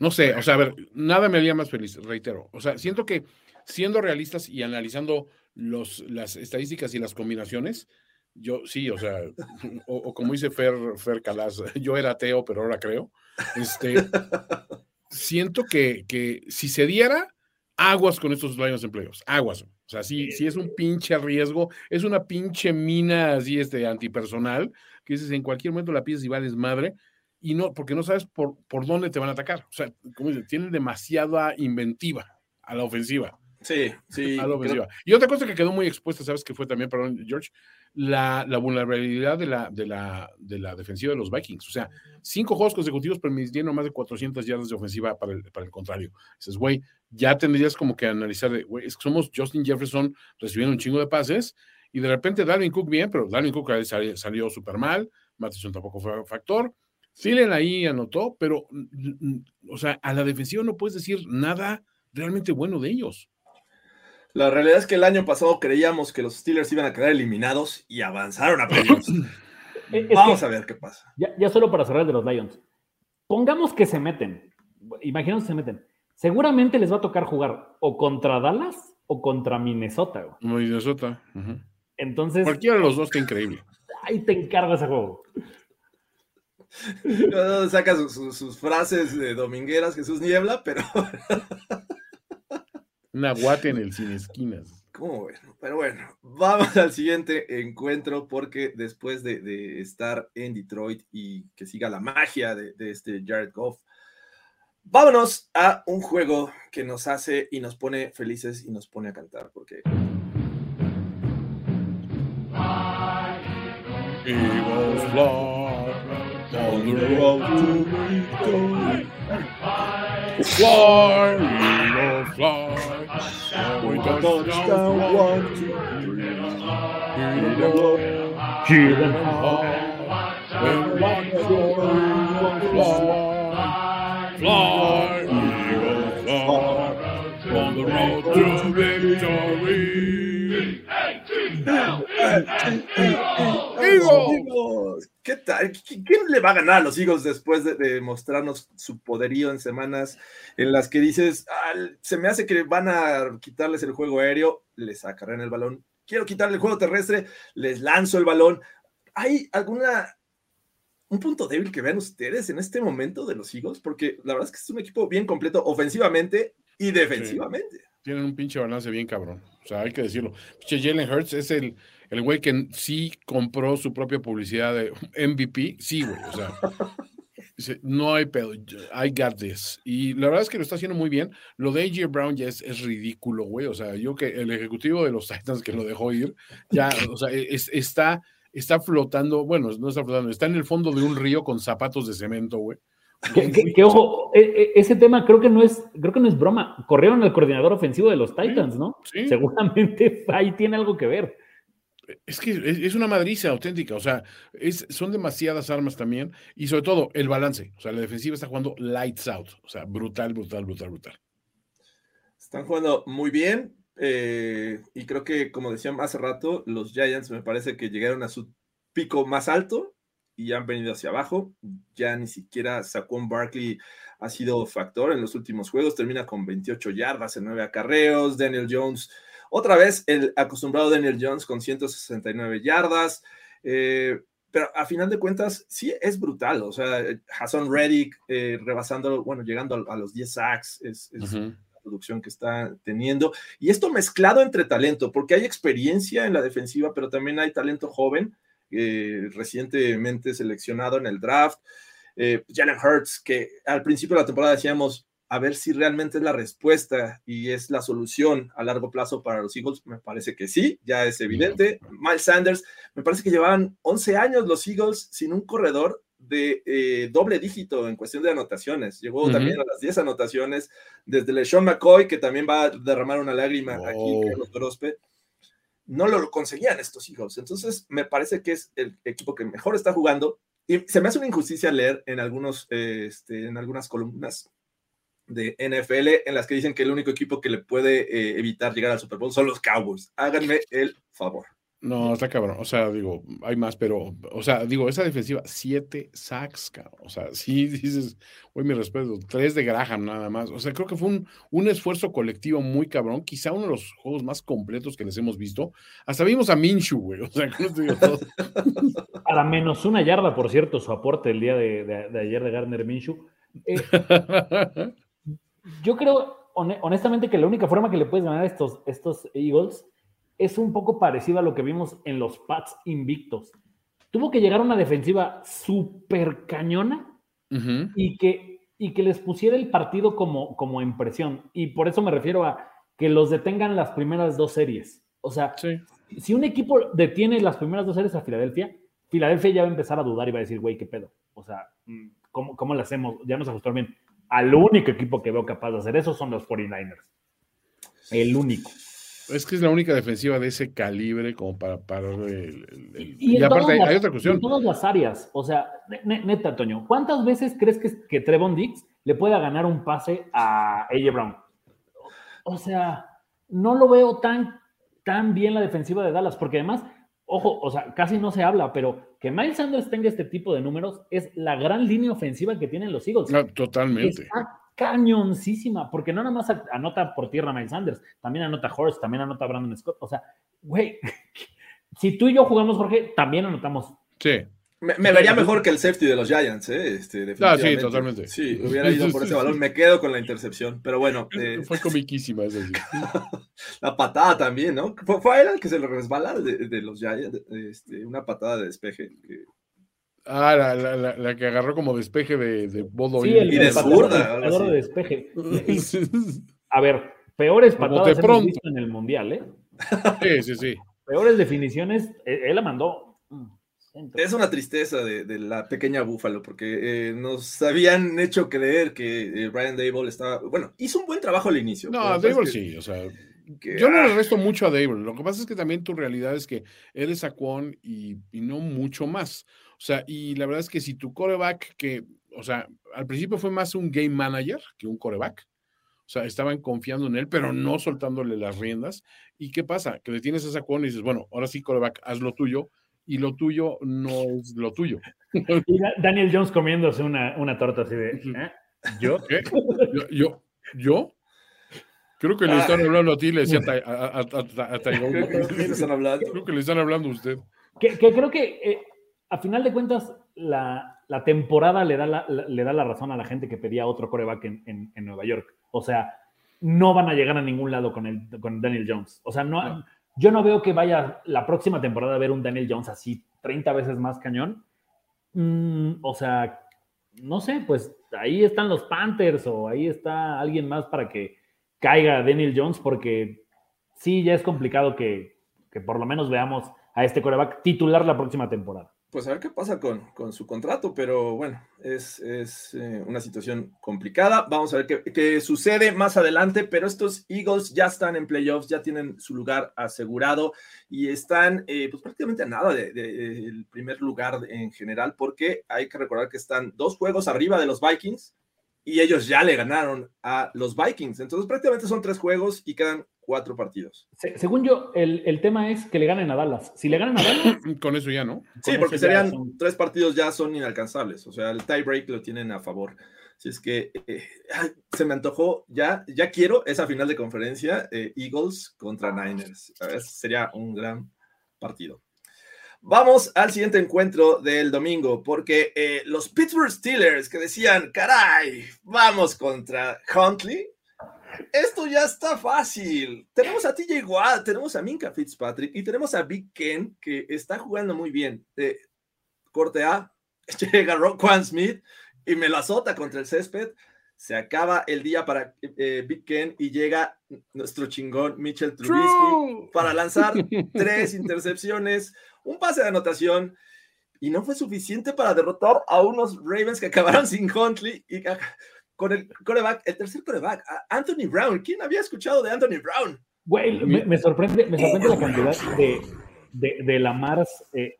No sé, o sea, a ver, nada me haría más feliz, reitero. O sea, siento que siendo realistas y analizando los, las estadísticas y las combinaciones, yo sí, o sea, *laughs* o, o como dice Fer, Fer Calas, *laughs* yo era ateo, pero ahora creo. Este, siento que, que si se diera, aguas con estos Lions en playoffs, aguas. O sea, sí, sí es un pinche riesgo, es una pinche mina así este, antipersonal, que dices, en cualquier momento la piensas y vales madre, y no, porque no sabes por, por dónde te van a atacar. O sea, como dices, tienen demasiada inventiva a la ofensiva. Sí, sí. a la creo- ofensiva. Y otra cosa que quedó muy expuesta, ¿sabes que fue también, perdón, George? La, la vulnerabilidad de la, de, la, de la defensiva de los Vikings. O sea, cinco juegos consecutivos permitieron más de 400 yardas de ofensiva para el, para el contrario. Dices, güey, ya tendrías como que analizar, de, güey, es que somos Justin Jefferson recibiendo un chingo de pases y de repente Dalvin Cook bien, pero Dalvin Cook salió súper mal, Matheson tampoco fue factor. Thielen ahí anotó, pero, o sea, a la defensiva no puedes decir nada realmente bueno de ellos. La realidad es que el año pasado creíamos que los Steelers iban a quedar eliminados y avanzaron a playoffs. *clears throat* Es Vamos que- a ver qué pasa. Ya, ya solo para cerrar de los Lions. Pongamos que se meten. Imaginemos que se meten. Seguramente les va a tocar jugar o contra Dallas o contra Minnesota. Minnesota. Entonces, Cualquiera de los dos está increíble. ahí te encargo ese juego. *laughs* No, saca sus, sus- sus frases de domingueras, Jesús Niebla, pero *laughs* Una guate en el sin esquinas. ¿Cómo bueno? Pero bueno, vamos al siguiente encuentro porque después de, de estar en Detroit y que siga la magia de, de este Jared Goff, vámonos a un juego que nos hace y nos pone felices y nos pone a cantar porque Eagles fly on the road to victory. Fly, Eagles fly. We touchdown, one, two, three. Hear them howl. When one Eagles fly. Fly, Eagles fly. On the road to victory. Eagles. ¿Qué tal? ¿Qui- ¿Quién le va a ganar a los Eagles después de, de mostrarnos su poderío en semanas en las que dices, "Ah, se me hace que van a quitarles el juego aéreo, les sacarán el balón, quiero quitarle el juego terrestre, les lanzo el balón. ¿Hay alguna un punto débil que vean ustedes en este momento de los Eagles? Porque la verdad es que es un equipo bien completo ofensivamente y defensivamente. Tienen un pinche balance bien cabrón. O sea, hay que decirlo. Pinche Jalen Hurts es el, el güey que sí compró su propia publicidad de MVP. Sí, güey. O sea, *laughs* dice, no hay pedo. I got this. Y la verdad es que lo está haciendo muy bien. Lo de AJ Brown ya es, es ridículo, güey. O sea, yo que el ejecutivo de los *laughs* Titans que lo dejó ir, ya, o sea, es- está, está flotando. Bueno, no está flotando, está en el fondo de un río con zapatos de cemento, güey. Que, que- que, ojo, e- e- ese tema creo que no es, creo que no es broma. Corrieron al coordinador ofensivo de los Titans, ¿no? Sí. Seguramente ahí tiene algo que ver. Es que es, una madriza auténtica, o sea, es, son demasiadas armas también y sobre todo el balance, o sea, la defensiva está jugando lights out, o sea, brutal, brutal, brutal, brutal. Están jugando muy bien. eh, y creo que, como decía hace rato, los Giants me parece que llegaron a su pico más alto y han venido hacia abajo. Ya ni siquiera Saquon Barkley ha sido factor en los últimos juegos. Termina con 28 yardas en 9 acarreos. Daniel Jones, otra vez el acostumbrado Daniel Jones con 169 yardas. Eh, pero a final de cuentas, sí es brutal. O sea, Hassan Reddick eh, rebasando, bueno, llegando a, a los 10 sacks, es, la producción que está teniendo. Y esto mezclado entre talento, porque hay experiencia en la defensiva, pero también hay talento joven, eh, recientemente seleccionado en el draft. Eh, Jalen Hurts, que al principio de la temporada decíamos, a ver si realmente es la respuesta y es la solución a largo plazo para los Eagles. Me parece que sí, ya es evidente. Miles Sanders, me parece que llevaban 11 años los Eagles sin un corredor de eh, doble dígito en cuestión de anotaciones. Llegó Ujú. también a las 10 anotaciones desde LeSean McCoy, que también va a derramar una lágrima aquí, Wow. Carlos Grospe. No lo conseguían estos Eagles. Entonces, me parece que es el equipo que mejor está jugando. Y se me hace una injusticia leer en, algunos, eh, este, en algunas columnas de NFL en las que dicen que el único equipo que le puede eh, evitar llegar al Super Bowl son los Cowboys. Háganme el favor. No, está cabrón, o sea, digo, hay más, pero, o sea, digo, esa defensiva, siete sacks, cabrón, o sea, *laughs* sí dices, güey, mi respeto, tres de Graham nada más, o sea, creo que fue un, un esfuerzo colectivo muy cabrón, quizá uno de los juegos más completos que les hemos visto, hasta vimos a Minshew, güey, *laughs* o sea, todo. *laughs* Para menos una yarda, por cierto, su aporte el día de, de- de ayer de Gardner Minshew. Eh, yo creo, hone- honestamente, que la única forma que le puedes ganar a estos, estos Eagles es un poco parecido a lo que vimos en los Pats invictos. Tuvo que llegar una defensiva súper cañona y que, y que les pusiera el partido como, como en presión. Y por eso me refiero a que los detengan las primeras dos series. O sea, Sí. si un equipo detiene las primeras dos series a Filadelfia, Filadelfia ya va a empezar a dudar y va a decir, güey, ¿qué pedo? O sea, mm, ¿cómo, ¿cómo le hacemos? Ya nos ajustaron bien. Al único equipo que veo capaz de hacer eso son los 49ers. El único. Es que es la única defensiva de ese calibre como para parar el, el- Y, y en aparte hay, las- hay otra En cuestión. todas las áreas. O sea, ne- neta, Toño, ¿cuántas veces crees que, que Trevon Diggs le pueda ganar un pase a AJ Brown? O sea, no lo veo tan, tan bien la defensiva de Dallas, porque además, ojo, o sea, casi no se habla, pero que Miles Sanders tenga este tipo de números es la gran línea ofensiva que tienen los Eagles. No, totalmente. Está cañoncísima, porque no nada más anota por tierra Miles Sanders, también anota Horst, también anota Brandon Scott. O sea, güey, *laughs* si tú y yo jugamos, Jorge, también anotamos. Sí. Me, me vería mejor que el safety de los Giants, ¿eh? Este, Ah, sí, definitivamente. totalmente. Sí, hubiera ido por ese balón. Me quedo con la intercepción. Pero bueno, eh, Fue comiquísima esa. sí. *laughs* la patada también, ¿no? Fue, fue a él el que se le resbala de, de los Giants. este, una patada de despeje. que- Ah, la, la, la, la que agarró como despeje de, de Bodo. Sí, el Y de zurda, de despeje. *laughs* A ver, peores patadas de hemos pronto. visto en el mundial, ¿eh? Sí, sí, sí. Peores definiciones, eh, él la mandó. Es una tristeza de, de la pequeña Búfalo, porque eh, nos habían hecho creer que eh, Brian Dable estaba. Bueno, hizo un buen trabajo al inicio. No, Dable que- sí, o sea, que, yo no ah, le resto mucho a Dable. Lo que pasa es que también tu realidad es que él es Saquon y, y no mucho más. O sea, y la verdad es que si tu coreback, que, o sea, al principio fue más un game manager que un coreback. O sea, estaban confiando en él, pero no soltándole las riendas. ¿Y qué pasa? Que detienes a Saquon y dices, bueno, ahora sí, coreback, haz lo tuyo. Y lo tuyo no es lo tuyo. Y Daniel Jones comiéndose una, una torta así de. ¿eh? ¿Yo? ¿Qué? Yo, yo, yo creo que le están hablando a ti, le decía a, Tai- a, a- a- a Tyrone. creo que- le están hablando a usted. Que, que creo que eh, a final de cuentas la, la temporada le da la, la- le da la razón a la gente que pedía otro coreback en, en- en Nueva York. O sea, no van a llegar a ningún lado con, el, con Daniel Jones. O sea, no, No. Yo no veo que vaya la próxima temporada a ver un Daniel Jones así 30 veces más cañón. Mm, o sea, no sé, pues ahí están los Panthers o ahí está alguien más para que caiga Daniel Jones porque sí, ya es complicado que, que por lo menos veamos a este coreback titular la próxima temporada. Pues a ver qué pasa con, con su contrato, pero bueno, es, es, eh, una situación complicada. Vamos a ver qué, qué sucede más adelante, pero estos Eagles ya están en playoffs, ya tienen su lugar asegurado y están eh, pues prácticamente a nada del de, de- el primer lugar en general, porque hay que recordar que están dos juegos arriba de los Vikings y ellos ya le ganaron a los Vikings. Entonces prácticamente son tres juegos y quedan cuatro partidos. Se- según yo, el, el tema es que le ganen a Dallas. Si le ganan a Dallas, *clears throat* Con eso ya, ¿no? Sí, porque serían son- tres partidos ya son inalcanzables. O sea, el tie break lo tienen a favor. Si es que eh, se me antojó, ya, ya quiero esa final de conferencia, eh, Eagles contra Niners. A ver, sería un gran partido. Vamos al siguiente encuentro del domingo, porque eh, los Pittsburgh Steelers que decían, caray, vamos contra Huntley. Esto ya está fácil. Tenemos a TJ Watt, tenemos a Minka Fitzpatrick y tenemos a Big Ken que está jugando muy bien. Eh, corte A, *laughs* llega Roquan Smith y me lo azota contra el césped. Se acaba el día para eh, Big Ken y llega nuestro chingón Mitchell Trubisky True. para lanzar *laughs* tres intercepciones, un pase de anotación y no fue suficiente para derrotar a unos Ravens que acabaron sin Huntley y con el coreback, el tercer coreback, Anthony Brown. ¿Quién había escuchado de Anthony Brown? güey, me, me sorprende, me sorprende la cantidad de, de, de Lamars eh,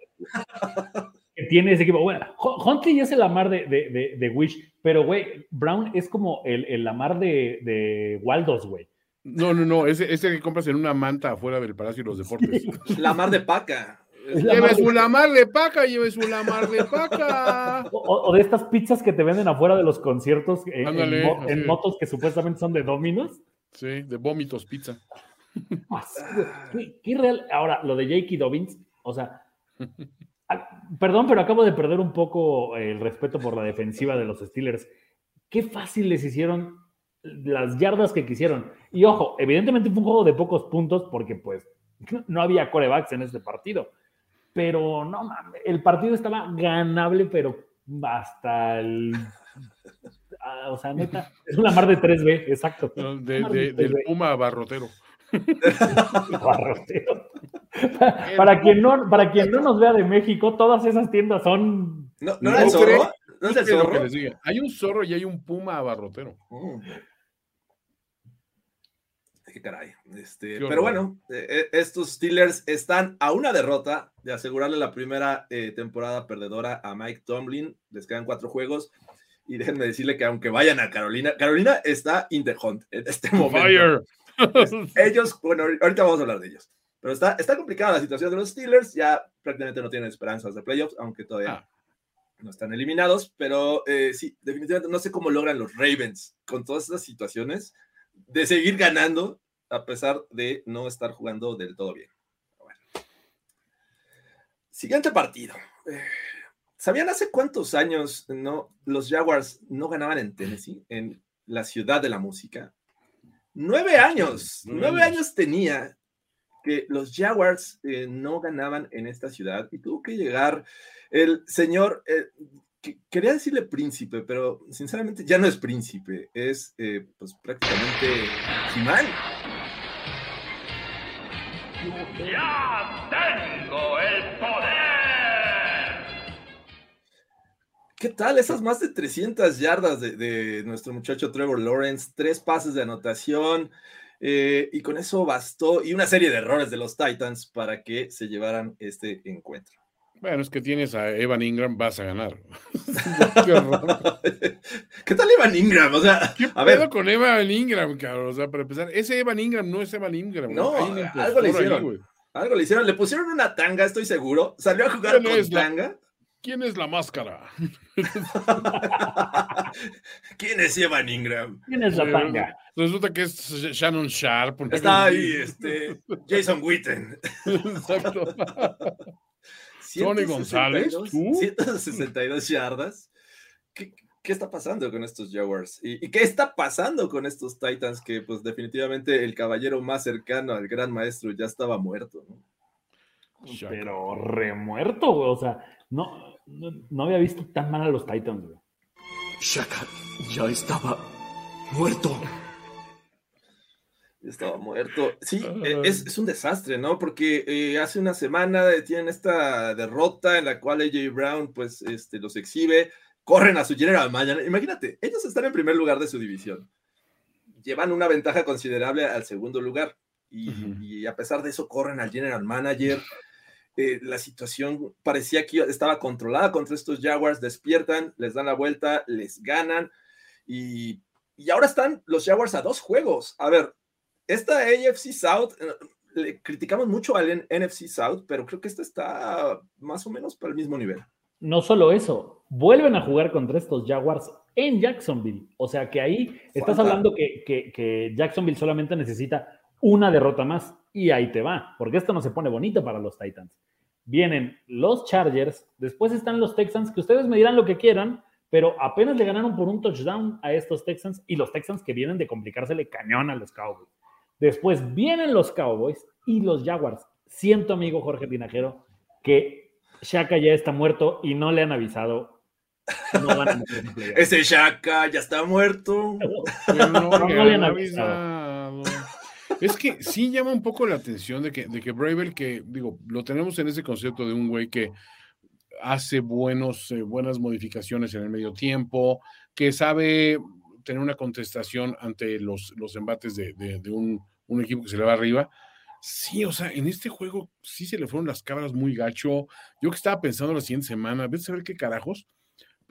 que tiene ese equipo. Bueno, Hun- Huntley ya es el Lamar de, de, de, de Wish, pero güey, Brown es como el, el Lamar de, de Waldos, güey. No, no, no, ese, ese que compras en una manta afuera del Palacio de los Deportes. *laughs* La mar de paca. Lleve mar- su lamar de paca, lleve su lamar de paca. O, o de estas pizzas que te venden afuera de los conciertos en, en Ándale, motos que supuestamente son de Dominos. Sí, de vómitos pizza. *laughs* Güey. ¿Qué, qué real? Ahora, lo de Jakey Dobbins, o sea, *laughs* perdón, pero acabo de perder un poco el respeto por la defensiva de los Steelers. Qué fácil les hicieron las yardas que quisieron. Y ojo, evidentemente fue un juego de pocos puntos porque pues *laughs* no había corebacks en este partido. Pero no mames, el partido estaba ganable, pero hasta el. ah, o sea, neta, es una mar de 3B, exacto. No, de- Mar de- de del 3B. Puma Barrotero. *laughs* Barrotero. para, quien no, para quien no nos vea de México, todas esas tiendas son. ¿No, no era el zorro? ¿No es el ¿Qué es lo que zorro? les diga? Hay un zorro y hay un Puma Barrotero. Mm. Qué caray. Este, Qué pero bueno, eh, eh, estos Steelers están a una derrota de asegurarle la primera eh, temporada perdedora a Mike Tomlin. Les quedan cuatro juegos. Y déjenme decirle que aunque vayan a Carolina, Carolina está in the hunt en este momento. Fire. *laughs* Ellos, bueno, ahorita vamos a hablar de ellos. Pero está, está complicada la situación de los Steelers. Ya prácticamente no tienen esperanzas de playoffs, aunque todavía Ah. no están eliminados. Pero eh, sí, definitivamente no sé cómo logran los Ravens con todas estas situaciones de seguir ganando a pesar de no estar jugando del todo bien. Bueno. Siguiente partido. Eh, ¿Sabían hace cuántos años no, los Jaguars no ganaban en Tennessee, en la ciudad de la música? Nueve años, nueve años tenía que los Jaguars eh, no ganaban en esta ciudad y tuvo que llegar el señor, eh, quería decirle príncipe, pero sinceramente ya no es príncipe, es eh, pues prácticamente Jimán. ¡Ya tengo el poder! ¿Qué tal? Esas más de 300 yardas de, de nuestro muchacho Trevor Lawrence, tres pases de anotación, eh, y con eso bastó, y una serie de errores de los Titans para que se llevaran este encuentro. Bueno, es que tienes a Evan Ingram, vas a ganar. *laughs* Qué, tal Evan Ingram? O sea, ¿qué a ver. con Evan Ingram, cabrón? O sea, para empezar, ese Evan Ingram no es Evan Ingram. No, algo le hicieron. algo le hicieron. Le pusieron una tanga, estoy seguro. Salió a jugar con tanga. ¿Quién es la máscara? *laughs* ¿Quién es Evan Ingram? ¿Quién es la tanga? Resulta que es Shannon Sharp. Está ahí, este, Jason Witten. *laughs* Exacto. Tony González. 162 yardas. ¿Qué, ¿Qué, está pasando con estos Jaguars? ¿Y, ¿Y, qué está pasando con estos Titans? Que, pues, definitivamente el caballero más cercano al gran maestro ya estaba muerto, ¿no? Pero remuerto, güey. O sea, no, no, no, había visto tan mal a los Titans, güey. Shaka ya estaba muerto estaba muerto. Sí, e, es, es, un desastre, ¿no? Porque eh, hace una semana tienen esta derrota en la cual AJ Brown, pues, este, los exhibe, corren a su general manager. Imagínate, ellos están en primer lugar de su división. Llevan una ventaja considerable al segundo lugar. Y, y a pesar de eso, corren al general manager. Eh, la situación parecía que estaba controlada contra estos Jaguars. Despiertan, les dan la vuelta, les ganan. Y, y ahora están los Jaguars a dos juegos. A ver, esta AFC South, eh, le criticamos mucho al NFC South, pero creo que esta está más o menos para el mismo nivel. No solo eso, vuelven a jugar contra estos Jaguars en Jacksonville. O sea que ahí estás hablando que, que, Jacksonville solamente necesita una derrota más y ahí te va, porque esto no se pone bonito para los Titans. Vienen los Chargers, después están los Texans, que ustedes me dirán lo que quieran, pero apenas le ganaron por un touchdown a estos Texans y los Texans que vienen de complicársele cañón a los Cowboys. Después vienen los Cowboys y los Jaguars. Siento, amigo Jorge Tinajero, que Shaka ya está muerto y no le han avisado. *laughs* Ese Shaka ya está muerto. *laughs* No, le han avisado. Es que sí llama un poco la atención de que, de que Bravel, que digo, lo tenemos en ese concepto de un güey que hace buenos, eh, buenas modificaciones en el medio tiempo, que sabe tener una contestación ante los, los embates de, de, un, un, equipo que se le va arriba. Sí, o sea, en este juego sí se le fueron las cabras muy gacho. Yo que estaba pensando la siguiente semana, ves a ver qué carajos,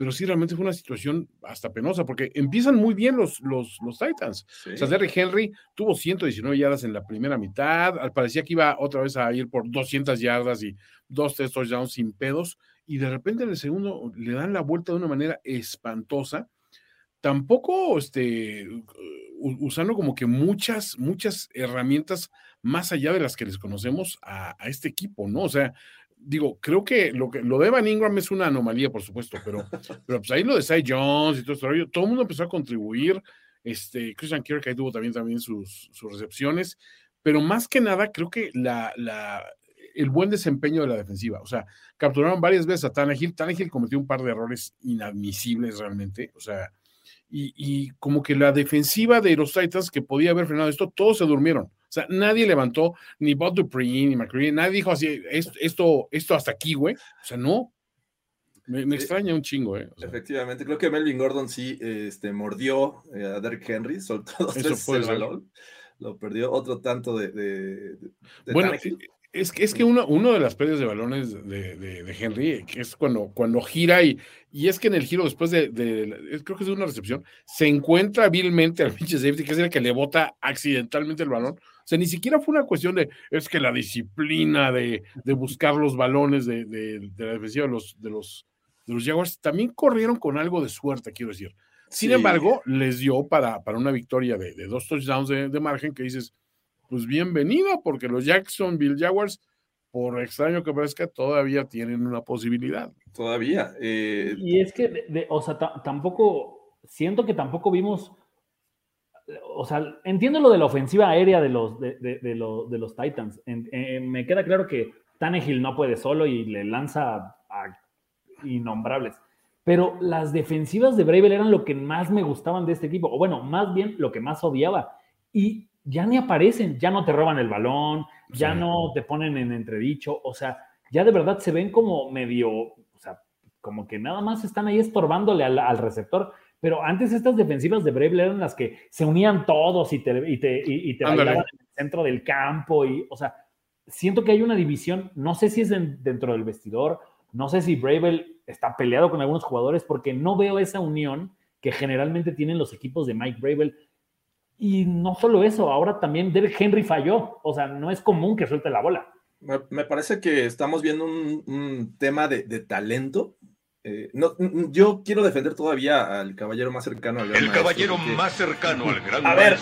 pero sí realmente fue una situación hasta penosa, porque empiezan muy bien los, los, los Titans. O sea, Derrick Henry tuvo 119 yardas en la primera mitad, parecía que iba otra vez a ir por 200 yardas y dos, touchdowns sin pedos, y de repente en el segundo le dan la vuelta de una manera espantosa tampoco este, usando como que muchas, muchas herramientas más allá de las que les conocemos a, este equipo, ¿no? O sea, digo, creo que lo, que lo de Evan Ingram es una anomalía, por supuesto, pero, *laughs* pero pues ahí lo de Cy Jones y todo esto, todo el mundo empezó a contribuir. Este, Christian Kirk ahí tuvo también, también sus, sus recepciones, pero más que nada, creo que la, la, el buen desempeño de la defensiva. O sea, capturaron varias veces a Tannehill. Tannehill cometió un par de errores inadmisibles realmente. O sea, y, como que la defensiva de los Titans que podía haber frenado esto, todos se durmieron. O sea, nadie levantó, ni Bob Dupree, ni McCree, nadie dijo así, esto, esto, hasta aquí, güey. O sea, no. Me, extraña un chingo, ¿eh? Efectivamente, creo que Melvin Gordon sí este, mordió eh, a Derrick Henry, soltó *laughs* dos veces el balón, lo perdió otro tanto de, de, bueno, es que, es que uno, uno de las pérdidas de balones de, de, Henry, es cuando, cuando gira y, y es que en el giro después de, creo que es de una recepción, se encuentra hábilmente al pinche safety, que es el que le bota accidentalmente el balón. O sea, ni siquiera fue una cuestión de, es que la disciplina de, buscar los balones de, la defensiva de los, de, los, de los Jaguars, también corrieron con algo de suerte, quiero decir. Sin embargo, les dio para, para una victoria de, dos touchdowns de, margen que dices, pues bienvenido, porque los Jacksonville Jaguars por extraño que parezca, todavía tienen una posibilidad. Todavía. eh, Y es que, de- de- o sea, ta- tampoco, siento que tampoco vimos, o sea, entiendo lo de la ofensiva aérea de los, de, de- de lo- de los Titans. En- eh, me queda claro que Tannehill no puede solo y le lanza a, a innombrables. Pero las defensivas de Bravel eran lo que más me gustaban de este equipo, o bueno, más bien lo que más odiaba. Y ya ni aparecen, ya no te roban el balón, ya Sí. no te ponen en entredicho, o sea, ya de verdad se ven como medio, o sea, como que nada más están ahí estorbándole al, al receptor. Pero antes estas defensivas de Bravel eran las que se unían todos y te, y te, y, y te bailaban en el centro del campo. Y, o sea, siento que hay una división, no sé si es en- dentro del vestidor, no sé si Bravel está peleado con algunos jugadores, porque no veo esa unión que generalmente tienen los equipos de Mike Bravel. Y no solo eso, ahora también Derek Henry falló. O sea, no es común que suelte la bola. Me, me parece que estamos viendo un, un tema de, de talento. Eh, no, yo quiero defender todavía al caballero más cercano al gran El maestro, caballero porque- más cercano al gran A ver,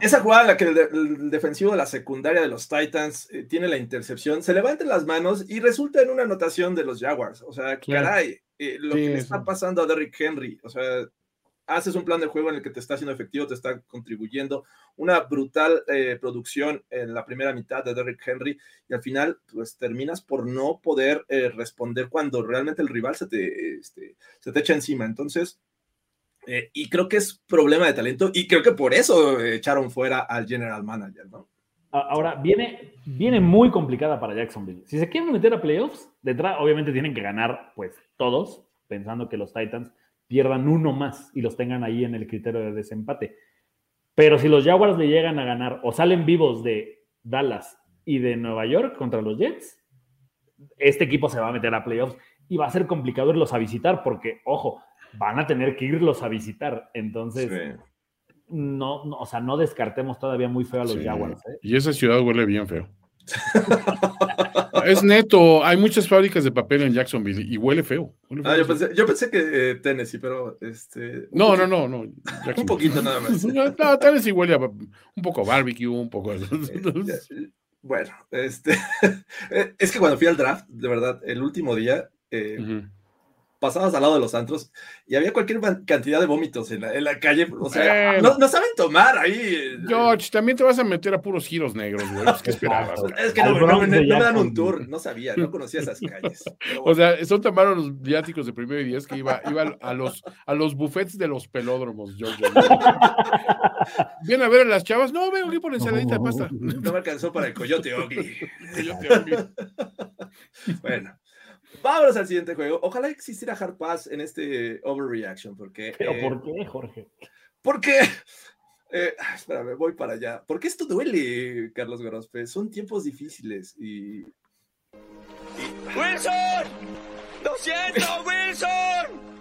esa jugada en la que el, de- el defensivo de la secundaria de los Titans eh, tiene la intercepción, se levanta en las manos y resulta en una anotación de los Jaguars. O sea, Claro. caray, eh, lo Sí, que le está pasando a Derrick Henry. O sea, haces un plan de juego en el que te está haciendo efectivo, te está contribuyendo. Una brutal eh, producción en la primera mitad de Derrick Henry y al final, pues terminas por no poder eh, responder cuando realmente el rival se te, este, se te echa encima. Entonces, eh, y creo que es problema de talento y creo que por eso echaron fuera al general manager, ¿no? Ahora, viene, viene muy complicada para Jacksonville. Si se quieren meter a playoffs, detrás obviamente tienen que ganar pues todos, pensando que los Titans pierdan uno más y los tengan ahí en el criterio de desempate. Pero si los Jaguars le llegan a ganar o salen vivos de Dallas y de Nueva York contra los Jets, este equipo se va a meter a playoffs y va a ser complicado irlos a visitar porque, ojo, van a tener que irlos a visitar. Entonces, Sí. no, no, o sea, no descartemos todavía muy feo a los Sí. Jaguars. ¿eh? Y esa ciudad huele bien feo. *laughs* es neto, hay muchas fábricas de papel en Jacksonville y huele feo. huele feo. Ah, yo, pensé, yo pensé que eh, Tennessee, pero este. No, no, poquito- no, no. *laughs* Un poquito nada más. *laughs* No, sí huele a un poco barbecue, un poco Bueno, este. eh, es que cuando fui al draft, de verdad, el último día. eh. Pasabas al lado de los antros y había cualquier cantidad de vómitos en la, en la calle. O sea, Bueno. no, no saben tomar ahí. George, también te vas a meter a puros giros negros, güey. Pues, ¿Qué esperabas? Es que no, no, Bronx no, de no me dan un tour, no sabía, no conocía esas calles. O sea, son tan malos los viáticos de primero y diez que iba, iba a, los, a los buffets de los pelódromos, George. Viene a ver a las chavas. No, vengo aquí por ensaladita de pasta. no me alcanzó para el coyote Ugly. Yo te odio. Bueno, vámonos al siguiente juego. Ojalá existiera Hard Pass en este Overreaction, porque. ¿Pero eh, por qué, Jorge? Porque. *laughs* Eh, espérame, voy para allá. Porque esto duele, Carlos Gorospe. Son tiempos difíciles y. ¡Wilson! ¡Lo siento, *laughs* Wilson!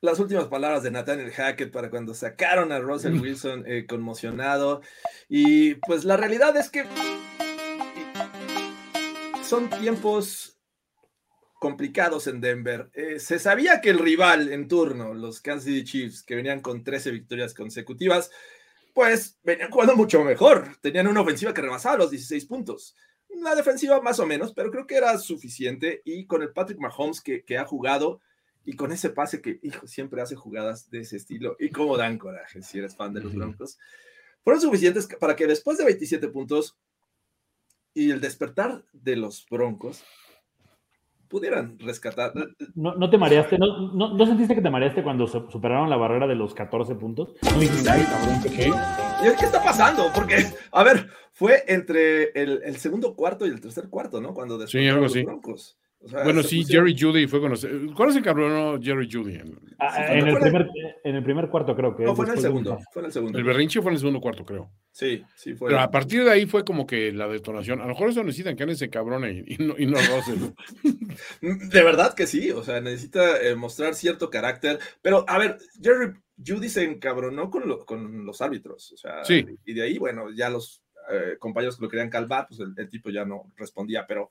Las últimas palabras de Nathaniel Hackett para cuando sacaron a Russell *laughs* Wilson eh, conmocionado. Y pues la realidad es que son tiempos complicados en Denver. Eh, se sabía que el rival en turno, los Kansas City Chiefs, que venían con 13 victorias consecutivas, pues venían jugando mucho mejor. Tenían una ofensiva que rebasaba los 16 puntos. La defensiva más o menos, pero creo que era suficiente. Y con el Patrick Mahomes que, que ha jugado y con ese pase que, hijo, siempre hace jugadas de ese estilo y cómo dan coraje si eres fan de los. Broncos, fueron suficientes para que después de 27 puntos y el despertar de los Broncos pudieran rescatar. ¿No, no te mareaste? ¿No, no, no sentiste que te mareaste cuando su- superaron la barrera de los 14 puntos? ¿No dijiste, "Ay, cabrón, qué ¿Qué? ¿Y ¿Qué está pasando? Porque, a ver, fue entre el, el segundo cuarto y el tercer cuarto, ¿no? Cuando despertaron algo los así. Broncos. O sea, Bueno, sí, pusieron- Jerry Judy fue conocido. ¿Cuál es el cabrón Jerry Judy? Ah, Sí, en, el primer, en el primer cuarto creo que. No, fue en el segundo. Fue en el segundo. El berrinche fue en el segundo cuarto, creo. Sí, sí, fue. Pero a partir de ahí fue como que la detonación. A lo mejor eso necesitan que ese cabrón y, y no, y no Russell. *laughs* De verdad que sí, o sea, necesita eh, mostrar cierto carácter. Pero, a ver, Jerry Judy se encabronó con, lo- con los árbitros, o sea, Sí. y de ahí, bueno, ya los eh, compañeros que lo querían calvar, pues el, el tipo ya no respondía, pero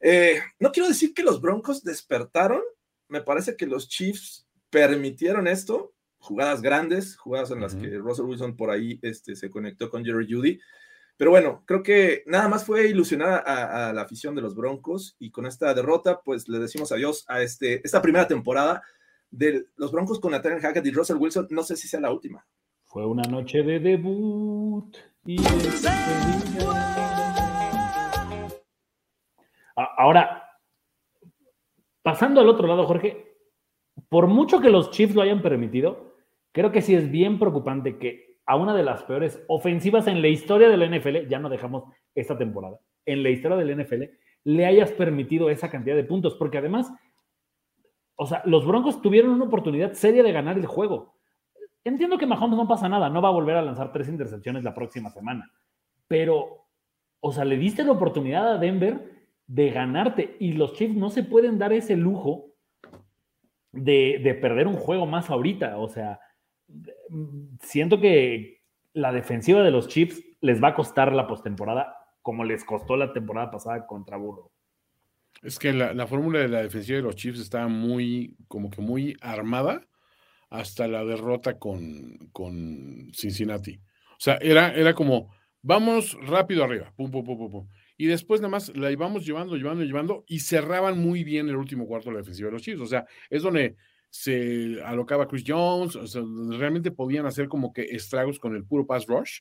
eh, no quiero decir que los Broncos despertaron, me parece que los Chiefs permitieron esto, jugadas grandes, jugadas en las que Russell Wilson por ahí este, se conectó con Jerry Judy, Pero bueno, creo que nada más fue ilusionar a, a la afición de los Broncos y con esta derrota, pues le decimos adiós a este, esta primera temporada de los Broncos con Nathaniel Hackett y Russell Wilson. No sé si sea la última. Fue una noche de debut. Y Ahora, pasando al otro lado, Jorge, por mucho que los Chiefs lo hayan permitido, creo que sí es bien preocupante que a una de las peores ofensivas en la historia de la NFL, ya no dejamos esta temporada, en la historia del NFL, le hayas permitido esa cantidad de puntos, porque además, o sea, los Broncos tuvieron una oportunidad seria de ganar el juego. Entiendo que Mahomes no pasa nada, no va a volver a lanzar tres intercepciones la próxima semana, pero, o sea, le diste la oportunidad a Denver de ganarte y los Chiefs no se pueden dar ese lujo de, de perder un juego más ahorita. O sea, siento que la defensiva de los Chiefs les va a costar la postemporada como les costó la temporada pasada contra Burro. Es que la, la fórmula de la defensiva de los Chiefs está muy, como que muy armada hasta la derrota con, con Cincinnati. O sea, era, era como, vamos rápido arriba, pum, pum, pum, pum, pum. Y después nada más la íbamos llevando, llevando, llevando, y cerraban muy bien el último cuarto de la defensiva de los Chiefs. O sea, es donde se alocaba Chris Jones, realmente podían hacer como que estragos con el puro pass rush.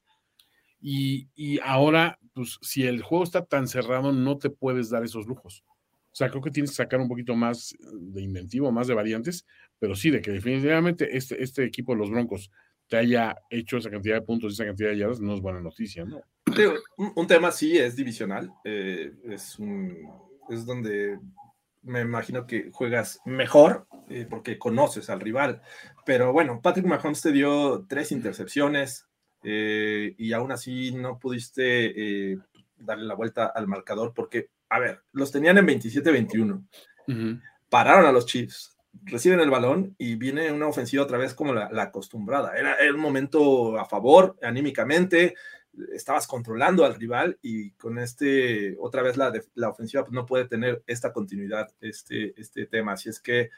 Y, y ahora, pues, si el juego está tan cerrado, no te puedes dar esos lujos. O sea, creo que tienes que sacar un poquito más de inventivo, más de variantes, pero sí, de que definitivamente este, este equipo de los Broncos te haya hecho esa cantidad de puntos y esa cantidad de yardas, no es buena noticia, ¿no? Un, un tema sí es divisional, eh, es, un, es donde me imagino que juegas mejor eh, porque conoces al rival. Pero bueno, Patrick Mahomes te dio tres intercepciones eh, y aún así no pudiste darle la vuelta al marcador porque, a ver, los tenían en 27-21. Ujú. Pararon a los Chiefs, reciben el balón y viene una ofensiva otra vez como la, la acostumbrada. Era, un momento a favor anímicamente, estabas controlando al rival y con este, otra vez la, la ofensiva pues, no puede tener esta continuidad, este, este tema. Así es que,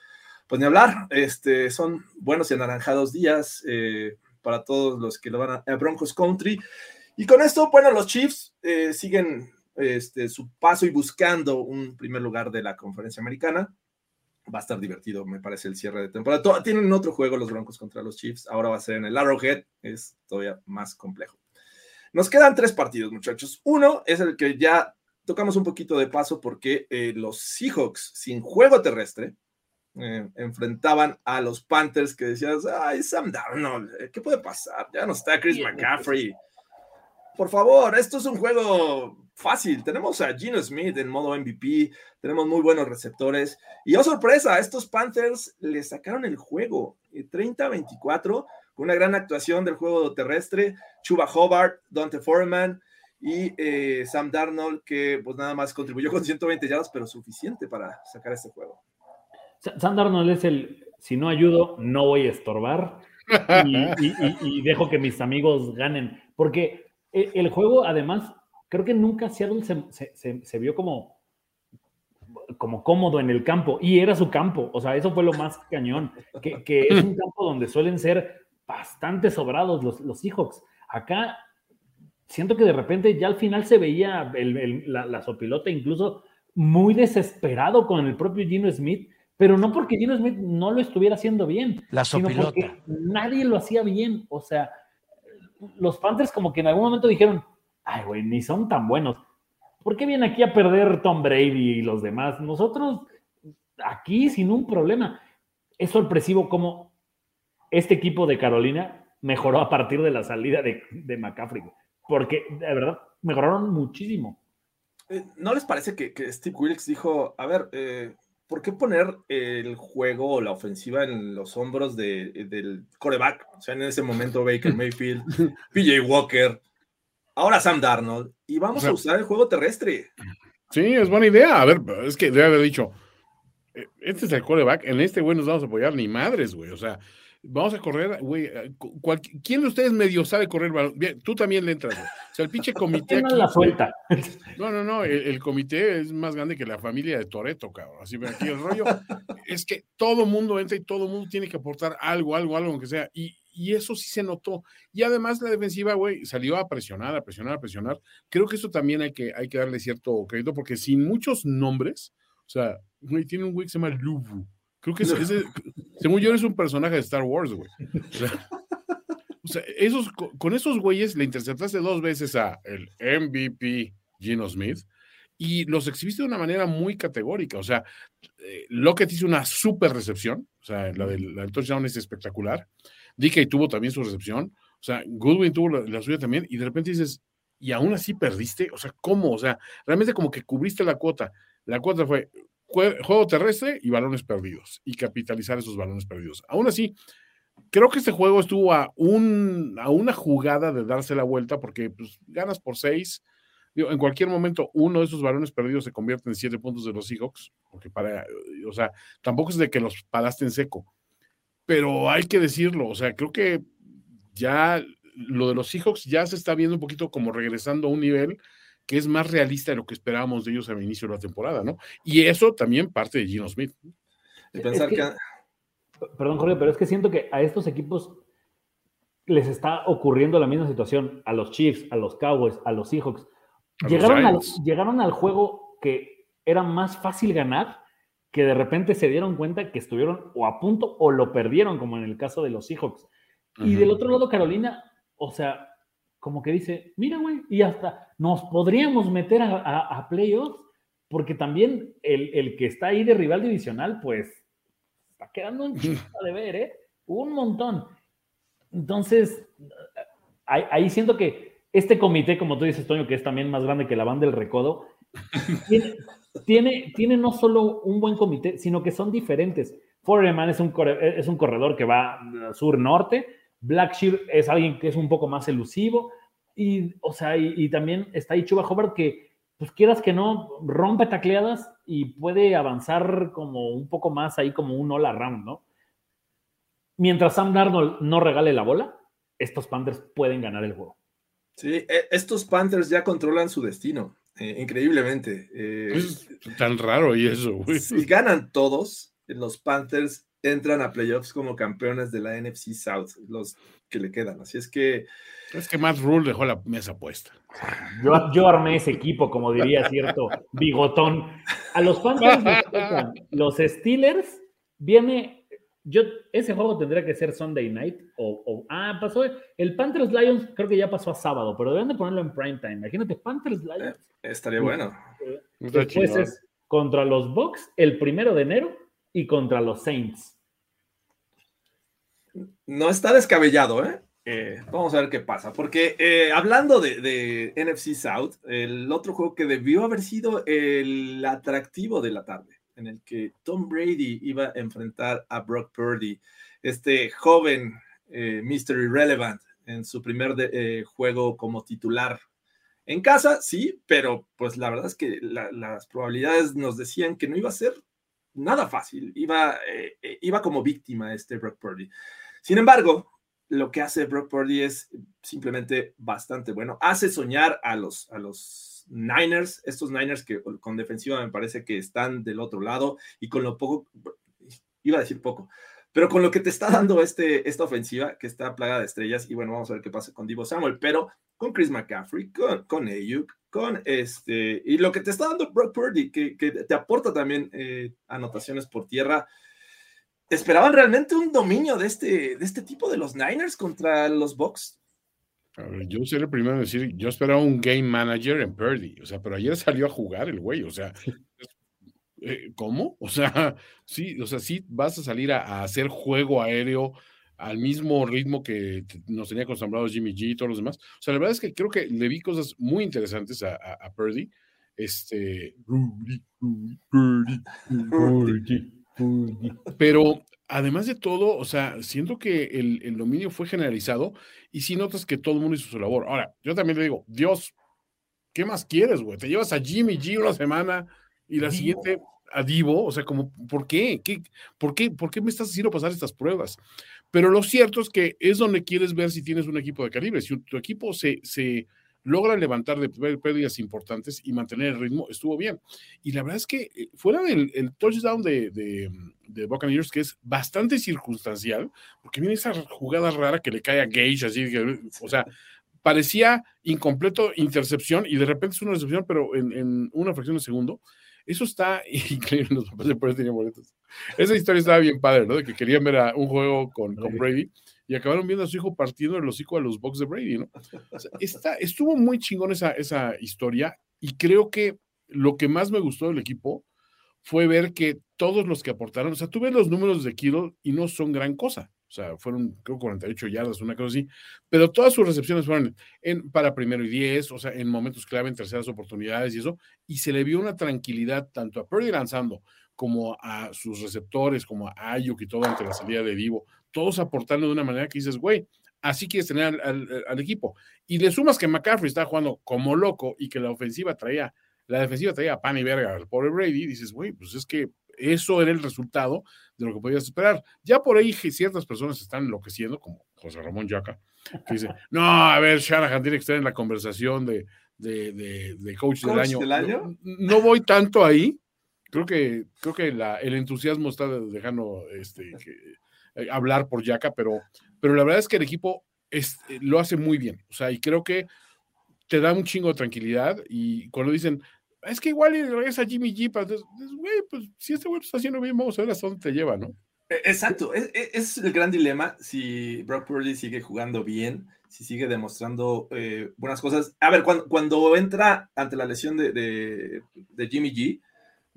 pues ni hablar, este, son buenos y anaranjados días eh, para todos los que lo van a, a Broncos Country. Y con esto, bueno, los Chiefs eh, siguen este, su paso y buscando un primer lugar de la conferencia americana. Va a estar divertido, me parece, el cierre de temporada. Tienen otro juego los Broncos contra los Chiefs. Ahora va a ser en el Arrowhead. Es todavía más complejo. Nos quedan tres partidos, muchachos. Uno es el que ya tocamos un poquito de paso porque eh, los Seahawks sin juego terrestre eh, enfrentaban a los Panthers que decías, ay, Sam Darnold, ¿qué puede pasar? Ya no está Chris McCaffrey. Por favor, esto es un juego fácil. Tenemos a Gino Smith en modo MVP, tenemos muy buenos receptores. Y oh sorpresa, estos Panthers le sacaron el juego eh, 30-24 con una gran actuación del juego terrestre. Chuba Hobart, Dante Foreman y eh, Sam Darnold, que pues nada más contribuyó con 120 yardas, pero suficiente para sacar este juego. Sa- Sam Darnold es el, si no ayudo, no voy a estorbar y, dejo que mis amigos ganen. Porque e- el juego, además, creo que nunca Seattle se, se- se- se vio como, como cómodo en el campo y era su campo. O sea, eso fue lo más cañón, que, que es un campo donde suelen ser bastante sobrados los, los Seahawks. Acá siento que de repente ya al final se veía el- el- la, la sopilota incluso muy desesperado con el propio Gino Smith, pero no porque Gino Smith no lo estuviera haciendo bien, La sino porque nadie lo hacía bien. O sea, los Panthers como que en algún momento dijeron, ay, güey, ni son tan buenos. ¿Por qué viene aquí a perder Tom Brady y los demás? Nosotros aquí sin un problema. Es sorpresivo cómo este equipo de Carolina mejoró a partir de la salida de, de McCaffrey, porque de verdad mejoraron muchísimo. Eh, ¿No les parece que, que Steve Wilkes dijo, a ver, eh, ¿por qué poner el juego o la ofensiva en los hombros de- del coreback? O sea, en ese momento Baker *laughs* Mayfield, PJ Walker, ahora Sam Darnold, y vamos O sea, a usar el juego terrestre. Sí, es buena idea. A ver, es que debe haber dicho, eh, este es el coreback, en este güey nos vamos a apoyar ni madres, güey. O sea, vamos a correr, güey. eh, ¿Quién de ustedes medio sabe correr balón? Bien, tú también le entras, güey. O sea, el pinche *laughs* comité aquí, la suelta. No, no, no, el, el comité es más grande que la familia de Toreto, cabrón. Así ve aquí el rollo. es que todo mundo entra y todo mundo tiene que aportar algo, algo, algo, aunque sea. Y, y eso sí se notó. Y además la defensiva, güey, salió a presionar, a presionar, a presionar. Creo que eso también hay que, hay que darle cierto crédito, porque sin muchos nombres, o sea, güey, tiene un güey que se llama Lubu. Creo que es, ese, según yo, es un personaje de Star Wars, güey. *laughs* O sea, esos, co- con esos güeyes le interceptaste dos veces a el MVP Gino Smith y los exhibiste de una manera muy categórica. O sea, eh, Lockett hizo una super recepción, o sea, la del, la del touchdown es espectacular. DK tuvo también su recepción, o sea, Goodwin tuvo la, suya también, y de repente dices, y aún así perdiste, o sea, ¿cómo? O sea, realmente como que cubriste la cuota. La cuota fue jue- juego terrestre y balones perdidos, y capitalizar esos balones perdidos. Aún así, creo que este juego estuvo a, un, a una jugada de darse la vuelta, porque pues, ganas por seis. En cualquier momento, uno de esos balones perdidos se convierte en siete puntos de los Seahawks, porque para, o sea, tampoco es de que los paraste en seco, pero hay que decirlo, o sea, creo que ya lo de los Seahawks ya se está viendo un poquito como regresando a un nivel que es más realista de lo que esperábamos de ellos al inicio de la temporada, ¿no? Y eso también parte de Gino Smith. De pensar Es que, que- Perdón, Jorge, pero es que siento que a estos equipos les está ocurriendo la misma situación. A los Chiefs, a los Cowboys, a los Seahawks. A los Llegaron al, llegaron al juego que era más fácil ganar, que de repente se dieron cuenta que estuvieron o a punto o lo perdieron, como en el caso de los Seahawks. Y Ujú. del otro lado, Carolina, o sea, como que dice, mira, güey, y hasta nos podríamos meter a, a- a playoffs, porque también el, el que está ahí de rival divisional, pues, está quedando un chingo de ver, ¿eh? Un montón. Entonces, ahí, ahí siento que este comité, como tú dices, Toño, que es también más grande que la banda del recodo, *laughs* tiene, tiene, tiene no solo un buen comité, sino que son diferentes. Foreman es un, corre- es un corredor que va uh, sur-norte, Black Sheep es alguien que es un poco más elusivo, y, o sea, y, también está ahí Chuba Hubbard que, pues quieras que no, rompe tacleadas y puede avanzar como un poco más ahí como un all around, ¿no? Mientras Sam Darnold no regale la bola, estos Panthers pueden ganar el juego. sí, eh, estos Panthers ya controlan su destino, eh, increíblemente. Eh, Es tan raro y eso, güey. si ganan todos, los Panthers entran a playoffs como campeones de la NFC South, los que le quedan. Así es que Es que Matt Rule dejó la mesa puesta. Yo, yo armé ese equipo, como diría cierto bigotón. A los Panthers les tocan los Steelers, viene, yo, ese juego tendría que ser Sunday night, o, o- ah, pasó, el Panthers Lions creo que ya pasó a sábado, pero deben de ponerlo en prime time. Imagínate, Panthers Lions. estaría bueno. Está Después es contra los Bucks el primero de enero y contra los Saints. No está descabellado, ¿eh? Eh, vamos a ver qué pasa, porque eh, hablando de, de NFC South, el otro juego que debió haber sido el atractivo de la tarde, en el que Tom Brady iba a enfrentar a Brock Purdy, este joven eh, Mr. Irrelevant en su primer eh, juego como titular. En casa, sí, pero pues la verdad es que la- las probabilidades nos decían que no iba a ser nada fácil, iba, eh, eh, iba como víctima este Brock Purdy. Sin embargo, lo que hace Brock Purdy es simplemente bastante bueno. Hace soñar a los, a los Niners, estos Niners que con defensiva me parece que están del otro lado y con lo poco, iba a decir poco, pero con lo que te está dando este, esta ofensiva que está plagada de estrellas y bueno, vamos a ver qué pasa con Divo Samuel, pero con Chris McCaffrey, con, con Ayuk, con este, y lo que te está dando Brock Purdy, que, que te aporta también eh, anotaciones por tierra, ¿Esperaban realmente un dominio de este, de este tipo de los Niners contra los Bucks? Ver, yo seré el primero en decir, yo esperaba un game manager en Purdy, o sea, pero ayer salió a jugar el güey, o sea, eh, ¿cómo? *laughs* O sea, sí, o sea, sí vas a salir a, a hacer juego aéreo al mismo ritmo que nos tenía acostumbrados Jimmy G y todos los demás. O sea, la verdad es que creo que le vi cosas muy interesantes a, a, a Purdy. Este, Rudy, Rudy. Pero además de todo, o sea, siento que el, el dominio fue generalizado y sí notas que todo el mundo hizo su labor. Ahora, yo también le digo, Dios, ¿qué más quieres, güey? Te llevas a Jimmy G una semana y la Divo. siguiente a Divo, o sea, como, ¿por qué? ¿Qué por, qué? ¿Por qué me estás haciendo pasar estas pruebas? Pero lo cierto es que es donde quieres ver si tienes un equipo de calibre. Si tu equipo se, se logra levantar de pérdidas importantes y mantener el ritmo, estuvo bien. Y la verdad es que eh, fuera del el touchdown de, de, de Buccaneers, que es bastante circunstancial, porque viene esa jugada rara que le cae a Gage, así, o sea, parecía incompleto intercepción y de repente es una recepción, pero en, en una fracción de segundo. Eso está *laughs* increíble. Los papás de Pérez tenían boletos. Esa historia estaba bien padre, ¿no? De que querían ver a un juego con, con Brady y acabaron viendo a su hijo partiendo el hocico a los box de Brady, ¿no? O sea, estuvo muy chingón esa, esa historia y creo que lo que más me gustó del equipo fue ver que todos los que aportaron, o sea, tú ves los números de Kittle y no son gran cosa. O sea, fueron, creo, 48 yardas, una cosa así. Pero todas sus recepciones fueron en, para primero y 10, o sea, en momentos clave, en terceras oportunidades y eso. Y se le vio una tranquilidad tanto a Purdy lanzando como a sus receptores, como a Ayuk y todo ante la salida de Divo. Todos aportando de una manera que dices, güey, así quieres tener al, al, al, equipo. Y le sumas que McCaffrey está jugando como loco y que la ofensiva traía, la defensiva traía pan y verga al pobre Brady, dices, güey, pues es que eso era el resultado de lo que podías esperar. Ya por ahí ciertas personas están enloqueciendo, como José Ramón Yaca, que dice, *laughs* no, a ver, Shanahan tiene que estar en la conversación de, de, de, de coach, ¿Coach del año. del año? No, no voy tanto ahí. Creo que, creo que la, el entusiasmo está dejando este, que, eh, hablar por Yaca, pero, pero la verdad es que el equipo es, lo hace muy bien. O sea, y creo que te da un chingo de tranquilidad. Y cuando dicen, es que igual regresa Jimmy G, entonces, güey, pues si este güey está haciendo bien, vamos a ver hasta dónde te lleva, ¿no? Exacto, es, es, el gran dilema si Brock Purdy sigue jugando bien, si sigue demostrando eh, buenas cosas. A ver, cuando, cuando, entra ante la lesión de, de, de, Jimmy G,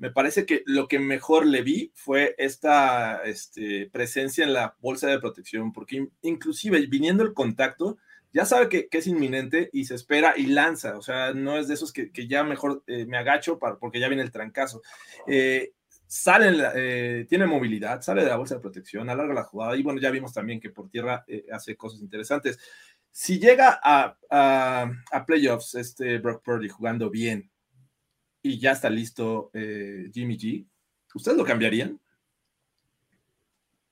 me parece que lo que mejor le vi fue esta este, presencia en la bolsa de protección, porque inclusive viniendo el contacto, ya sabe que, es inminente y se espera y lanza. O sea, no es de esos que, ya mejor eh, me agacho para, porque ya viene el trancazo. Eh, sale, eh, tiene movilidad, sale de la bolsa de protección, alarga la jugada y bueno, ya vimos también que por tierra hace cosas interesantes. Si llega a, a, a, playoffs este Brock Purdy jugando bien y ya está listo Jimmy G, ¿ustedes lo cambiarían?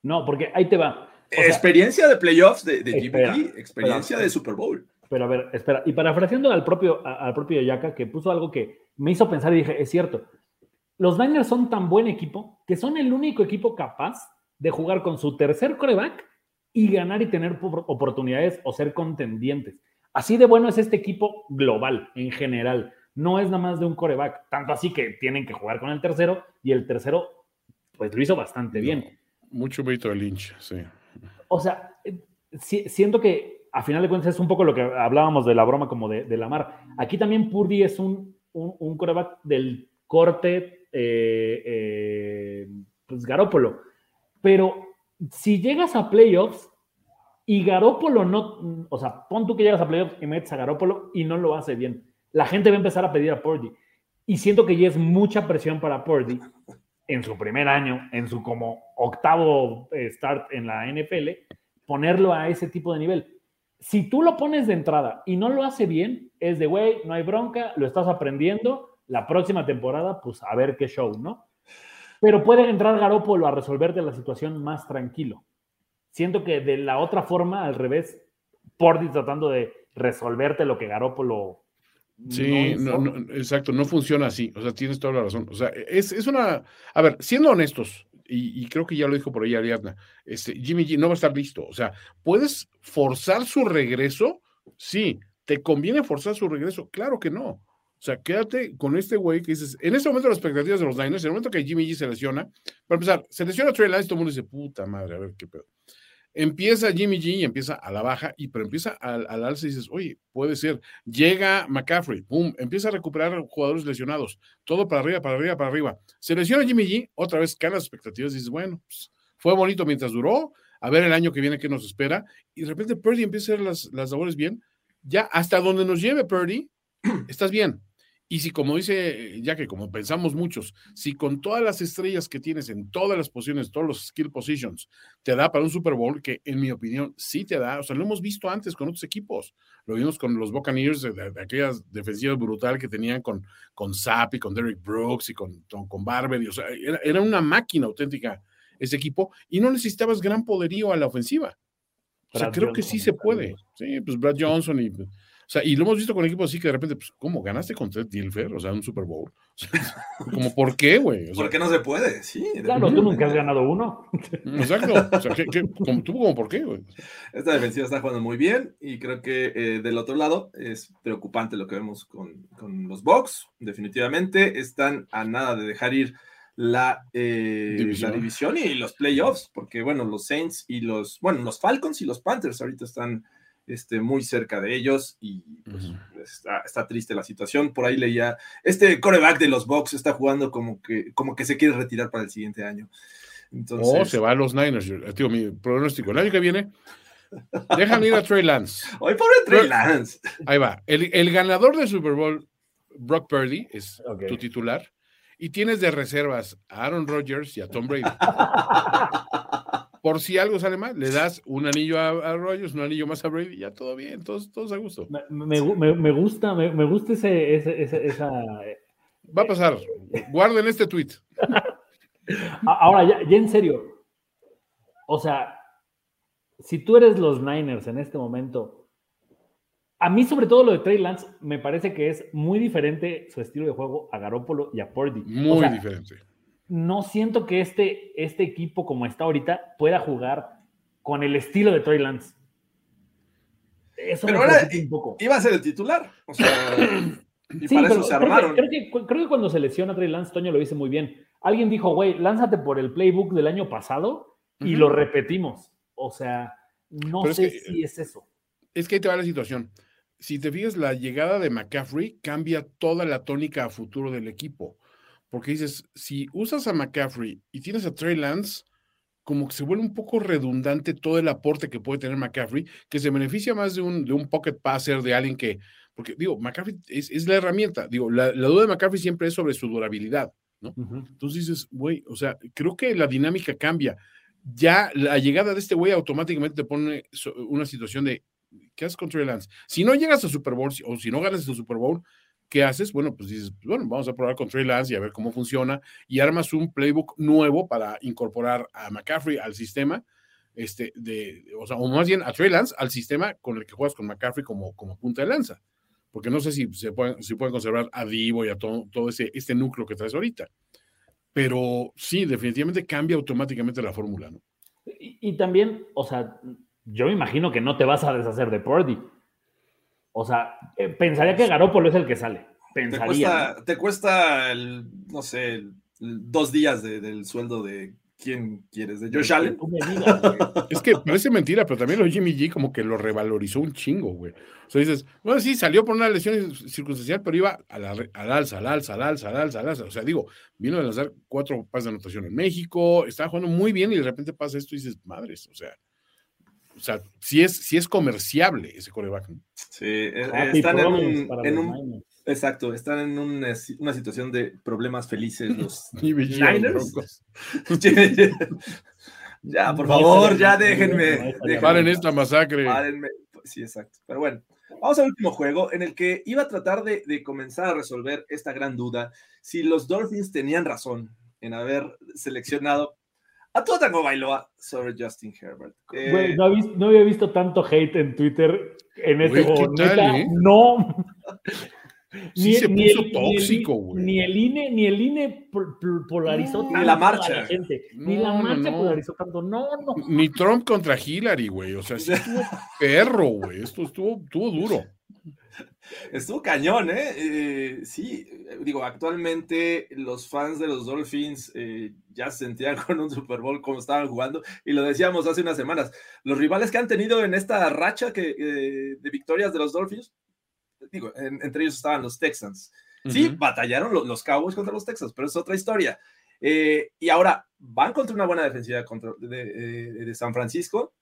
No, porque ahí te va. O sea, experiencia de playoffs de, de espera, Jimmy G, experiencia espera, de Super Bowl. Pero a ver, espera, y parafraseando al propio, al propio Yaka, que puso algo que me hizo pensar y dije, es cierto, los Niners son tan buen equipo que son el único equipo capaz de jugar con su tercer coreback y ganar y tener oportunidades o ser contendientes. Así de bueno es este equipo global, en general. No es nada más de un coreback, tanto así que tienen que jugar con el tercero y el tercero, pues lo hizo bastante bien. Mucho mérito de Lynch, sí. O sea, siento que a final de cuentas es un poco lo que hablábamos de la broma como de, de Lamar. Aquí también Purdy es un, un, un coreback del corte eh, eh, pues Garópolo. Pero si llegas a playoffs y Garópolo no, o sea, pon tú que llegas a playoffs y metes a Garópolo y no lo hace bien, la gente va a empezar a pedir a Purdy. Y siento que ya es mucha presión para Purdy en su primer año, en su como octavo eh, start en la NFL, ponerlo a ese tipo de nivel. Si tú lo pones de entrada y no lo hace bien, es de, güey, no hay bronca, lo estás aprendiendo, la próxima temporada, pues a ver qué show, ¿no? Pero puede entrar Garópolo a resolverte la situación más tranquilo. Siento que de la otra forma, al revés, Porti tratando de resolverte lo que Garópolo. Sí, no, no, no, exacto, no funciona así. O sea, tienes toda la razón. O sea, es, es una. A ver, siendo honestos, y, y, creo que ya lo dijo por ahí Ariadna, este, Jimmy G no va a estar listo. O sea, ¿puedes forzar su regreso? Sí. ¿Te conviene forzar su regreso? Claro que no. O sea, quédate con este güey que dices, en este momento las expectativas de los Niners, en el momento que Jimmy G se lesiona, para empezar, se lesiona Trey Lance, todo el mundo dice, puta madre, a ver qué pedo. Empieza Jimmy G y empieza a la baja, y pero empieza al, al alza y dices, oye, puede ser. Llega McCaffrey, pum, empieza a recuperar jugadores lesionados, todo para arriba, para arriba, para arriba. Se lesiona Jimmy G, otra vez caen las expectativas y dices, bueno, pues, fue bonito mientras duró, a ver el año que viene qué nos espera, y de repente Purdy empieza a hacer las, las labores bien, ya hasta donde nos lleve Purdy, *clears throat* estás bien. Y si, como dice, ya que como pensamos muchos, si con todas las estrellas que tienes en todas las posiciones, todos los skill positions, te da para un Super Bowl, que en mi opinión sí te da, o sea, lo hemos visto antes con otros equipos, lo vimos con los Buccaneers, de, de, de aquellas defensivas brutal que tenían con, con Zapp y con Derrick Brooks y con, con Barber, y, o sea, era, era una máquina auténtica ese equipo, y no necesitabas gran poderío a la ofensiva. O sea, Brad creo Johnson, que sí se puede. Sí, pues Brad Johnson y O sea, y lo hemos visto con equipos así que de repente, pues, ¿cómo ganaste con Ted Dilfer? O sea, un Super Bowl. O sea, *laughs* como, ¿por qué, güey? O sea, Porque no se puede, sí. Claro, tú nunca has ganado uno. exacto. O sea, ¿qué, qué, como, ¿tú como por qué, güey? Esta defensiva está jugando muy bien y creo que eh, del otro lado es preocupante lo que vemos con, con los Bucks. Definitivamente están a nada de dejar ir la, eh, División. la división y los playoffs, porque bueno, los Saints y los, bueno, los Falcons y los Panthers ahorita están este, muy cerca de ellos y pues, Ujú. está, está triste la situación. Por ahí leía, este coreback de los Bucks está jugando como que, como que se quiere retirar para el siguiente año. Entonces, O se va a los Niners. Yo- Tío, mi pronóstico. El año que viene, dejan ir a Trey Lance. *laughs* ¡Ay, pobre Trey Lance! Ahí va. El, el ganador del Super Bowl, Brock Purdy, es Ok. tu titular. Y tienes de reservas a Aaron Rodgers y a Tom Brady. *laughs* Por si algo sale mal, le das un anillo a, a Rodgers, un anillo más a Brady, ya todo bien, todos, todos a gusto. Me, me gu- me- me gusta, me, gusta ese, ese- ese- esa. Va a pasar. Guarden este tweet. *laughs* Ahora, ya, ya en serio. O sea, si tú eres los Niners en este momento, a mí, sobre todo lo de Trey Lance, me parece que es muy diferente su estilo de juego a Garoppolo y a Purdy. Muy O sea, diferente. No siento que este, este equipo como está ahorita pueda jugar con el estilo de Trey Lance. Eso Pero me ahora, un poco. Iba a ser el titular. O sea, y Sí, para pero eso se creo que- armaron. Creo que, creo que cuando se lesiona Trey Lance, Toño lo dice muy bien. Alguien dijo, güey, lánzate por el playbook del año pasado y lo repetimos. O sea, no Pero es sé que- si es eso. Es que ahí te va la situación. Si te fijas, la llegada de McCaffrey cambia toda la tónica a futuro del equipo. Porque dices, si usas a McCaffrey y tienes a Trey Lance, como que se vuelve un poco redundante todo el aporte que puede tener McCaffrey, que se beneficia más de un, de un pocket passer, de alguien que, porque digo, McCaffrey es, es la herramienta. Digo, la, la duda de McCaffrey siempre es sobre su durabilidad. Ujú. Entonces dices, güey, o sea, creo que la dinámica cambia. Ya la llegada de este güey automáticamente te pone una situación de, ¿qué haces con Trey Lance? Si no llegas a Super Bowl o si no ganas el Super Bowl, ¿qué haces? Bueno, pues dices, bueno, vamos a probar con Trey Lance y a ver cómo funciona y armas un playbook nuevo para incorporar a McCaffrey al sistema, este, de, o sea, o más bien a Trey Lance al sistema con el que juegas con McCaffrey como, como punta de lanza. Porque no sé si se pueden, si pueden conservar a Divo y a todo, todo ese, este núcleo que traes ahorita. Pero sí, definitivamente cambia automáticamente la fórmula, ¿no? Y, y también, o sea, yo me imagino que no te vas a deshacer de Purdy. O sea, eh, pensaría que Garoppolo es el que sale. Te Pensaría. te cuesta el, no sé, el- el dos días de- del sueldo de quién quieres, de ¿no? Josh Allen. *laughs* Es que parece mentira, pero también lo de Jimmy G como que lo revalorizó un chingo, güey. O sea, dices, bueno, sí, salió por una lesión circunstancial, pero iba a la re- al alza, al alza, al alza, al alza, al alza. O sea, digo, vino a lanzar cuatro pases de anotación en México, estaba jugando muy bien y de repente pasa esto y dices, madres, o sea, o sea, sí es, sí es comerciable ese coreback. ¿no? Sí, eh, eh, Happy están en un, en un- exacto, están en una, una situación de problemas felices los *laughs* Niners. *laughs* Ya, por favor, ya déjenme. déjenme. Paren esta masacre. Párenme. Sí, exacto. Pero bueno, vamos al último juego en el que iba a tratar de, de comenzar a resolver esta gran duda si los Dolphins tenían razón en haber seleccionado a Tua Tagovailoa sobre Justin Herbert. Eh, Güey, no, habis- no había visto tanto hate en Twitter en este Güey, juego. ¿qué tal, Neta, eh? No. *laughs* Sí se puso ni tóxico, el- güey. Ni el INE, ni el INE pol- pol- polarizó Ni tanto la a marcha. gente. Ni No, la no, marcha no. polarizó tanto. No, no. Ni Trump contra Hillary, güey. O sea, sí *laughs* estuvo perro, güey. Esto estuvo, estuvo duro. Estuvo cañón, ¿eh? Eh, Sí, eh, digo, actualmente los fans de los Dolphins eh, ya se sentían *laughs* con un Super Bowl como estaban jugando, y lo decíamos hace unas semanas. Los rivales que han tenido en esta racha que, eh, de victorias de los Dolphins, digo, en- entre ellos estaban los Texans. Sí, batallaron lo- los Cowboys contra los Texans, pero es otra historia. Y ahora van contra una buena defensiva contra, de, de- de San Francisco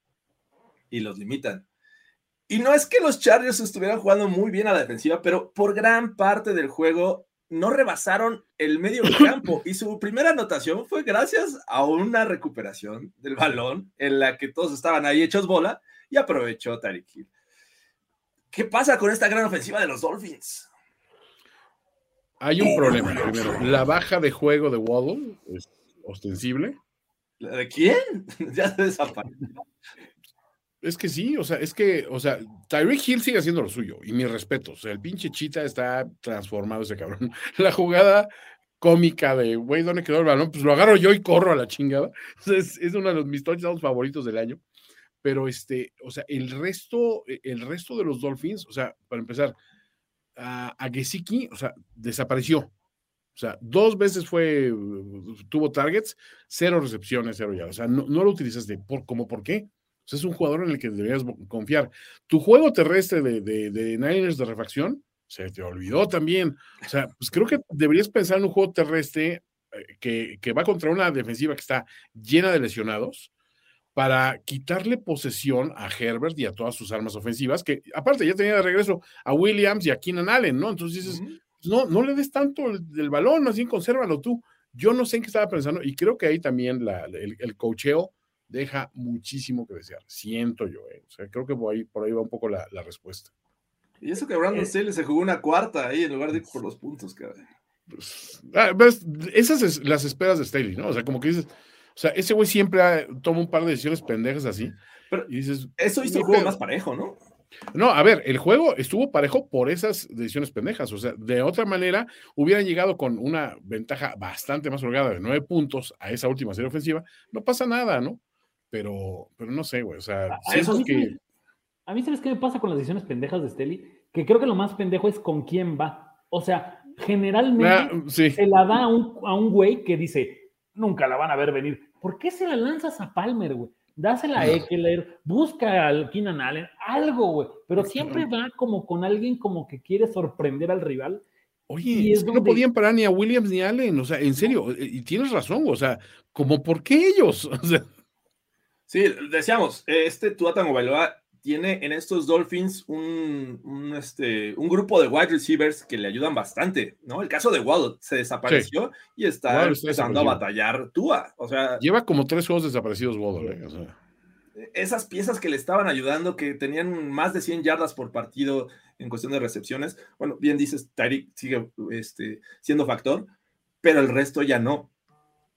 y los limitan. Y no es que los Chargers estuvieran jugando muy bien a la defensiva, pero por gran parte del juego no rebasaron el medio *laughs* campo. Y su primera anotación fue gracias a una recuperación del balón en la que todos estaban ahí hechos bola y aprovechó Tariq Hill. ¿Qué pasa con esta gran ofensiva de los Dolphins? Hay un problema. Primero, la baja de juego de Waddle es ostensible. ¿La ¿De quién? *laughs* ya se desapareció. Es que sí, o sea, es que, o sea, Tyreek Hill sigue haciendo lo suyo, y mi respeto, o sea, el pinche chita está transformado ese cabrón. *laughs* La jugada cómica de, güey, ¿dónde quedó el balón? Pues lo agarro yo y corro a la chingada. *laughs* Es, es uno de los, mis touchdowns favoritos del año. Pero este, o sea, el resto, el resto de los Dolphins, o sea, para empezar, a, a Gesicki, o sea, desapareció. O sea, dos veces fue, tuvo targets, cero recepciones, cero ya. O sea, no, no lo utilizaste. ¿Por, ¿Cómo por qué? O sea, es un jugador en el que deberías confiar. Tu juego terrestre de, de, de Niners de refacción se te olvidó también. O sea, pues creo que deberías pensar en un juego terrestre eh, que, que va contra una defensiva que está llena de lesionados para quitarle posesión a Herbert y a todas sus armas ofensivas, que aparte ya tenía de regreso a Williams y a Keenan Allen, ¿no? Entonces dices, uh -huh. no, no le des tanto el, el, balón, bien consérvalo tú. Yo no sé en qué estaba pensando y creo que ahí también la, el, el cocheo deja muchísimo que desear. Siento yo, ¿eh? O sea, creo que por ahí, por ahí va un poco la, la respuesta. Y eso que Brandon Staley se jugó una cuarta ahí en lugar de ir por los puntos, cabrón. Pues, ah, esas es las esperas de Staley, ¿no? O sea, como que dices, o sea, ese güey siempre ha, toma un par de decisiones pendejas así. Pero y dices, eso hizo el juego más parejo, ¿no? No, a ver, el juego estuvo parejo por esas decisiones pendejas. O sea, de otra manera, hubieran llegado con una ventaja bastante más holgada de nueve puntos a esa última serie ofensiva. No pasa nada, ¿no? Pero, pero no sé, güey. O sea, a, eso que. A mí, ¿sabes qué me pasa con las decisiones pendejas de Steli? Que creo que lo más pendejo es con quién va. O sea, generalmente Ah, sí. se la da a un, a un güey que dice, nunca la van a ver venir. ¿Por qué se la lanzas a Palmer, güey? Dásela a Eckler, busca al Keenan Allen, algo, güey. Pero siempre va como con alguien como que quiere sorprender al rival. Oye, Y es es que no donde- podían parar ni a Williams ni a Allen, o sea, en serio, y tienes razón, o sea, como por qué ellos, *laughs* o sea, Sí, decíamos, este Tua Tagovailoa tiene en estos Dolphins un, un, este, un grupo de wide receivers que le ayudan bastante, ¿no? El caso de Waddle se desapareció y está Waddle empezando a batallar Tua. O sea, lleva como tres juegos desaparecidos Waddle, eh, o sea, esas piezas que le estaban ayudando, que tenían más de 100 yardas por partido en cuestión de recepciones, bueno, bien dices, Tyreek sigue este, siendo factor, pero el resto ya no.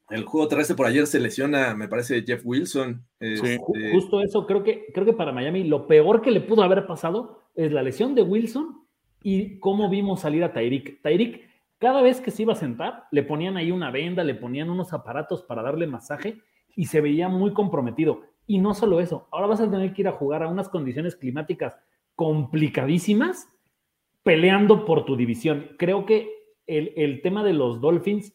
El juego terrestre por ayer se lesiona, me parece, Jeff Wilson. este, Ju- Justo eso, creo que, creo que para Miami lo peor que le pudo haber pasado es la lesión de Wilson y cómo vimos salir a Tyreek. Tyreek, cada vez que se iba a sentar, le ponían ahí una venda, le ponían unos aparatos para darle masaje y se veía muy comprometido. Y no solo eso, ahora vas a tener que ir a jugar a unas condiciones climáticas complicadísimas peleando por tu división. Creo que el, el tema de los Dolphins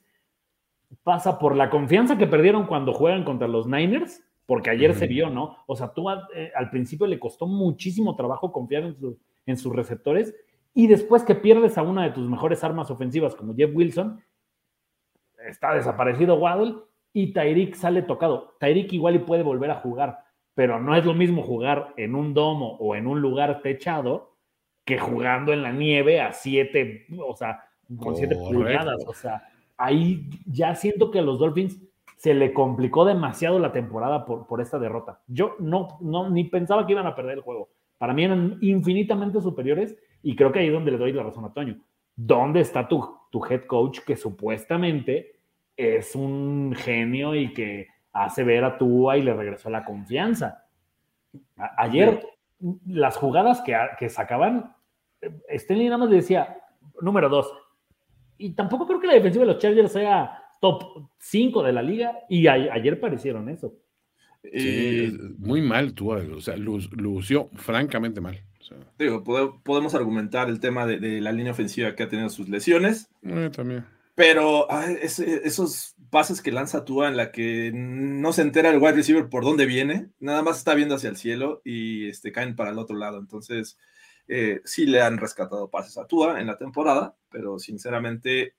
pasa por la confianza que perdieron cuando juegan contra los Niners, porque ayer se vio, ¿no? O sea, tú eh, al principio le costó muchísimo trabajo confiar en, su- en sus receptores y después que pierdes a una de tus mejores armas ofensivas como Jeff Wilson, está desaparecido Waddle y Tyreek sale tocado. Tyreek igual y puede volver a jugar, pero no es lo mismo jugar en un domo o en un lugar techado que jugando en la nieve a siete, o sea, con siete pulgadas. O sea, ahí ya siento que a los Dolphins se le complicó demasiado la temporada por, por esta derrota. Yo no, no, ni pensaba que iban a perder el juego. Para mí eran infinitamente superiores y creo que ahí es donde le doy la razón a Toño. ¿Dónde está tu, tu head coach que supuestamente es un genio y que hace ver a Tua y le regresó la confianza? A- ayer, las jugadas que, que sacaban, eh, Stanley nada más decía, número dos, y tampoco creo que la defensiva de los Chargers sea top 5 de la liga, y a- ayer parecieron eso. sí, eh, muy mal tú, o sea, lu- lució francamente mal. O sea, digo, pode- podemos argumentar el tema de, de la línea ofensiva que ha tenido sus lesiones, eh, también. pero ay, ese- esos pases que lanza Tua en la que no se entera el wide receiver por dónde viene, nada más está viendo hacia el cielo y este, caen para el otro lado. Entonces, eh, sí le han rescatado pases a Tua en la temporada, pero sinceramente,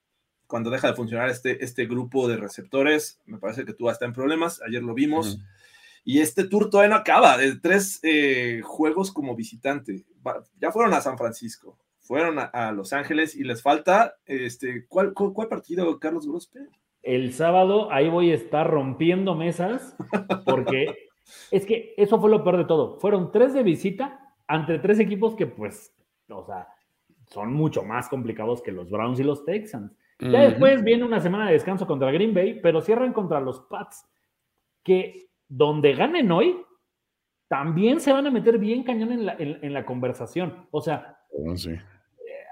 cuando deja de funcionar este, este grupo de receptores, me parece que Tua está en problemas. Ayer lo vimos. Ujú. Y este tour todavía no acaba, de tres eh, juegos como visitante. Va- Ya fueron a San Francisco, fueron a, a Los Ángeles y les falta, este, ¿cuál, cuál, cuál partido, Carlos Grospe? El sábado ahí voy a estar rompiendo mesas, porque *laughs* es que eso fue lo peor de todo. Fueron tres de visita ante tres equipos que, pues, o sea, son mucho más complicados que los Browns y los Texans. Ya después viene una semana de descanso contra Green Bay, pero cierran contra los Pats, que donde ganen hoy, también se van a meter bien cañón en la, en- en la conversación. O sea, Oh, sí.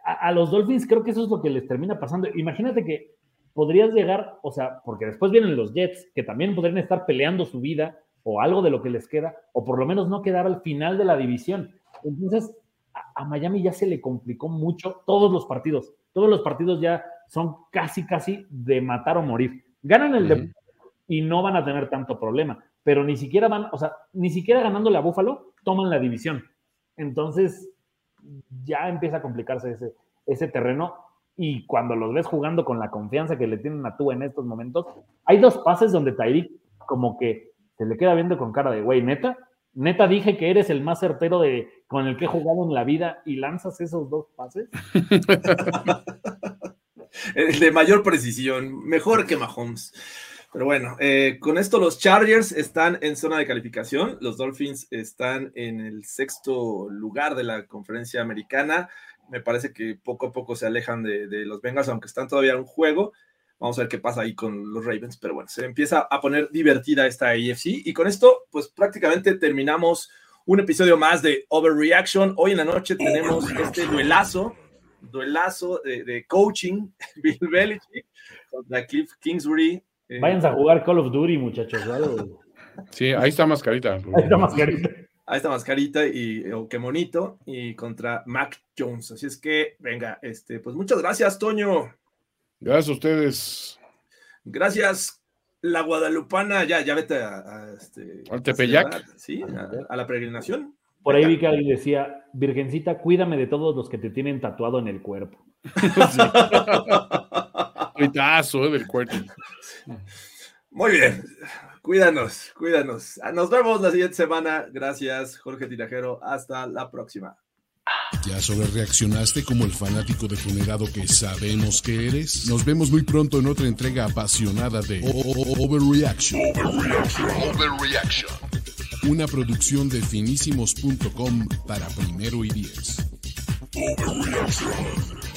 a, a los Dolphins creo que eso es lo que les termina pasando. Imagínate que podrías llegar, o sea, porque después vienen los Jets, que también podrían estar peleando su vida o algo de lo que les queda, o por lo menos no quedar al final de la división. Entonces, a, a Miami ya se le complicó mucho todos los partidos. Todos los partidos ya son casi, casi de matar o morir. Ganan el de y no van a tener tanto problema, pero ni siquiera van, o sea, ni siquiera ganándole a Buffalo, toman la división. Entonces, ya empieza a complicarse ese, ese terreno. Y cuando los ves jugando con la confianza que le tienen a tú en estos momentos, hay dos pases donde Tyreek como que se le queda viendo con cara de, güey, neta, neta dije que eres el más certero de, con el que he jugado en la vida y lanzas esos dos pases. El de mayor precisión, mejor que Mahomes. Pero bueno, eh, con esto los Chargers están en zona de calificación, los Dolphins están en el sexto lugar de la conferencia americana. Me parece que poco a poco se alejan de, los Bengals, aunque están todavía en juego. Vamos a ver qué pasa ahí con los Ravens, pero bueno, se empieza a poner divertida esta AFC. Y con esto, pues prácticamente terminamos un episodio más de Overreaction. Hoy en la noche tenemos este duelazo, duelazo de, de coaching, *laughs* Bill Belichick contra Cliff Kingsbury. Eh, Váyanse a jugar Call of Duty, muchachos. ¿vale? Sí, ahí está mascarita. Ahí está mascarita. a esta mascarita y oh, qué bonito y contra Mac Jones. Así es que, venga, este, pues muchas gracias, Toño. Gracias a ustedes. Gracias, la Guadalupana. Ya, ya vete a, a, este, Al Tepeyac. a Sí, a, a la peregrinación. Por ahí vi que alguien decía, Virgencita, cuídame de todos los que te tienen tatuado en el cuerpo. *laughs* Eh, del cuerpo. Muy bien. Cuídanos, cuídanos. Nos vemos la siguiente semana. Gracias, Jorge Tirajero. Hasta la próxima. ¿Ya sobre reaccionaste como el fanático degenerado que sabemos que eres? Nos vemos muy pronto en otra entrega apasionada de Overreaction. Overreaction. Una producción de finísimos.com para primero y diez. Overreaction.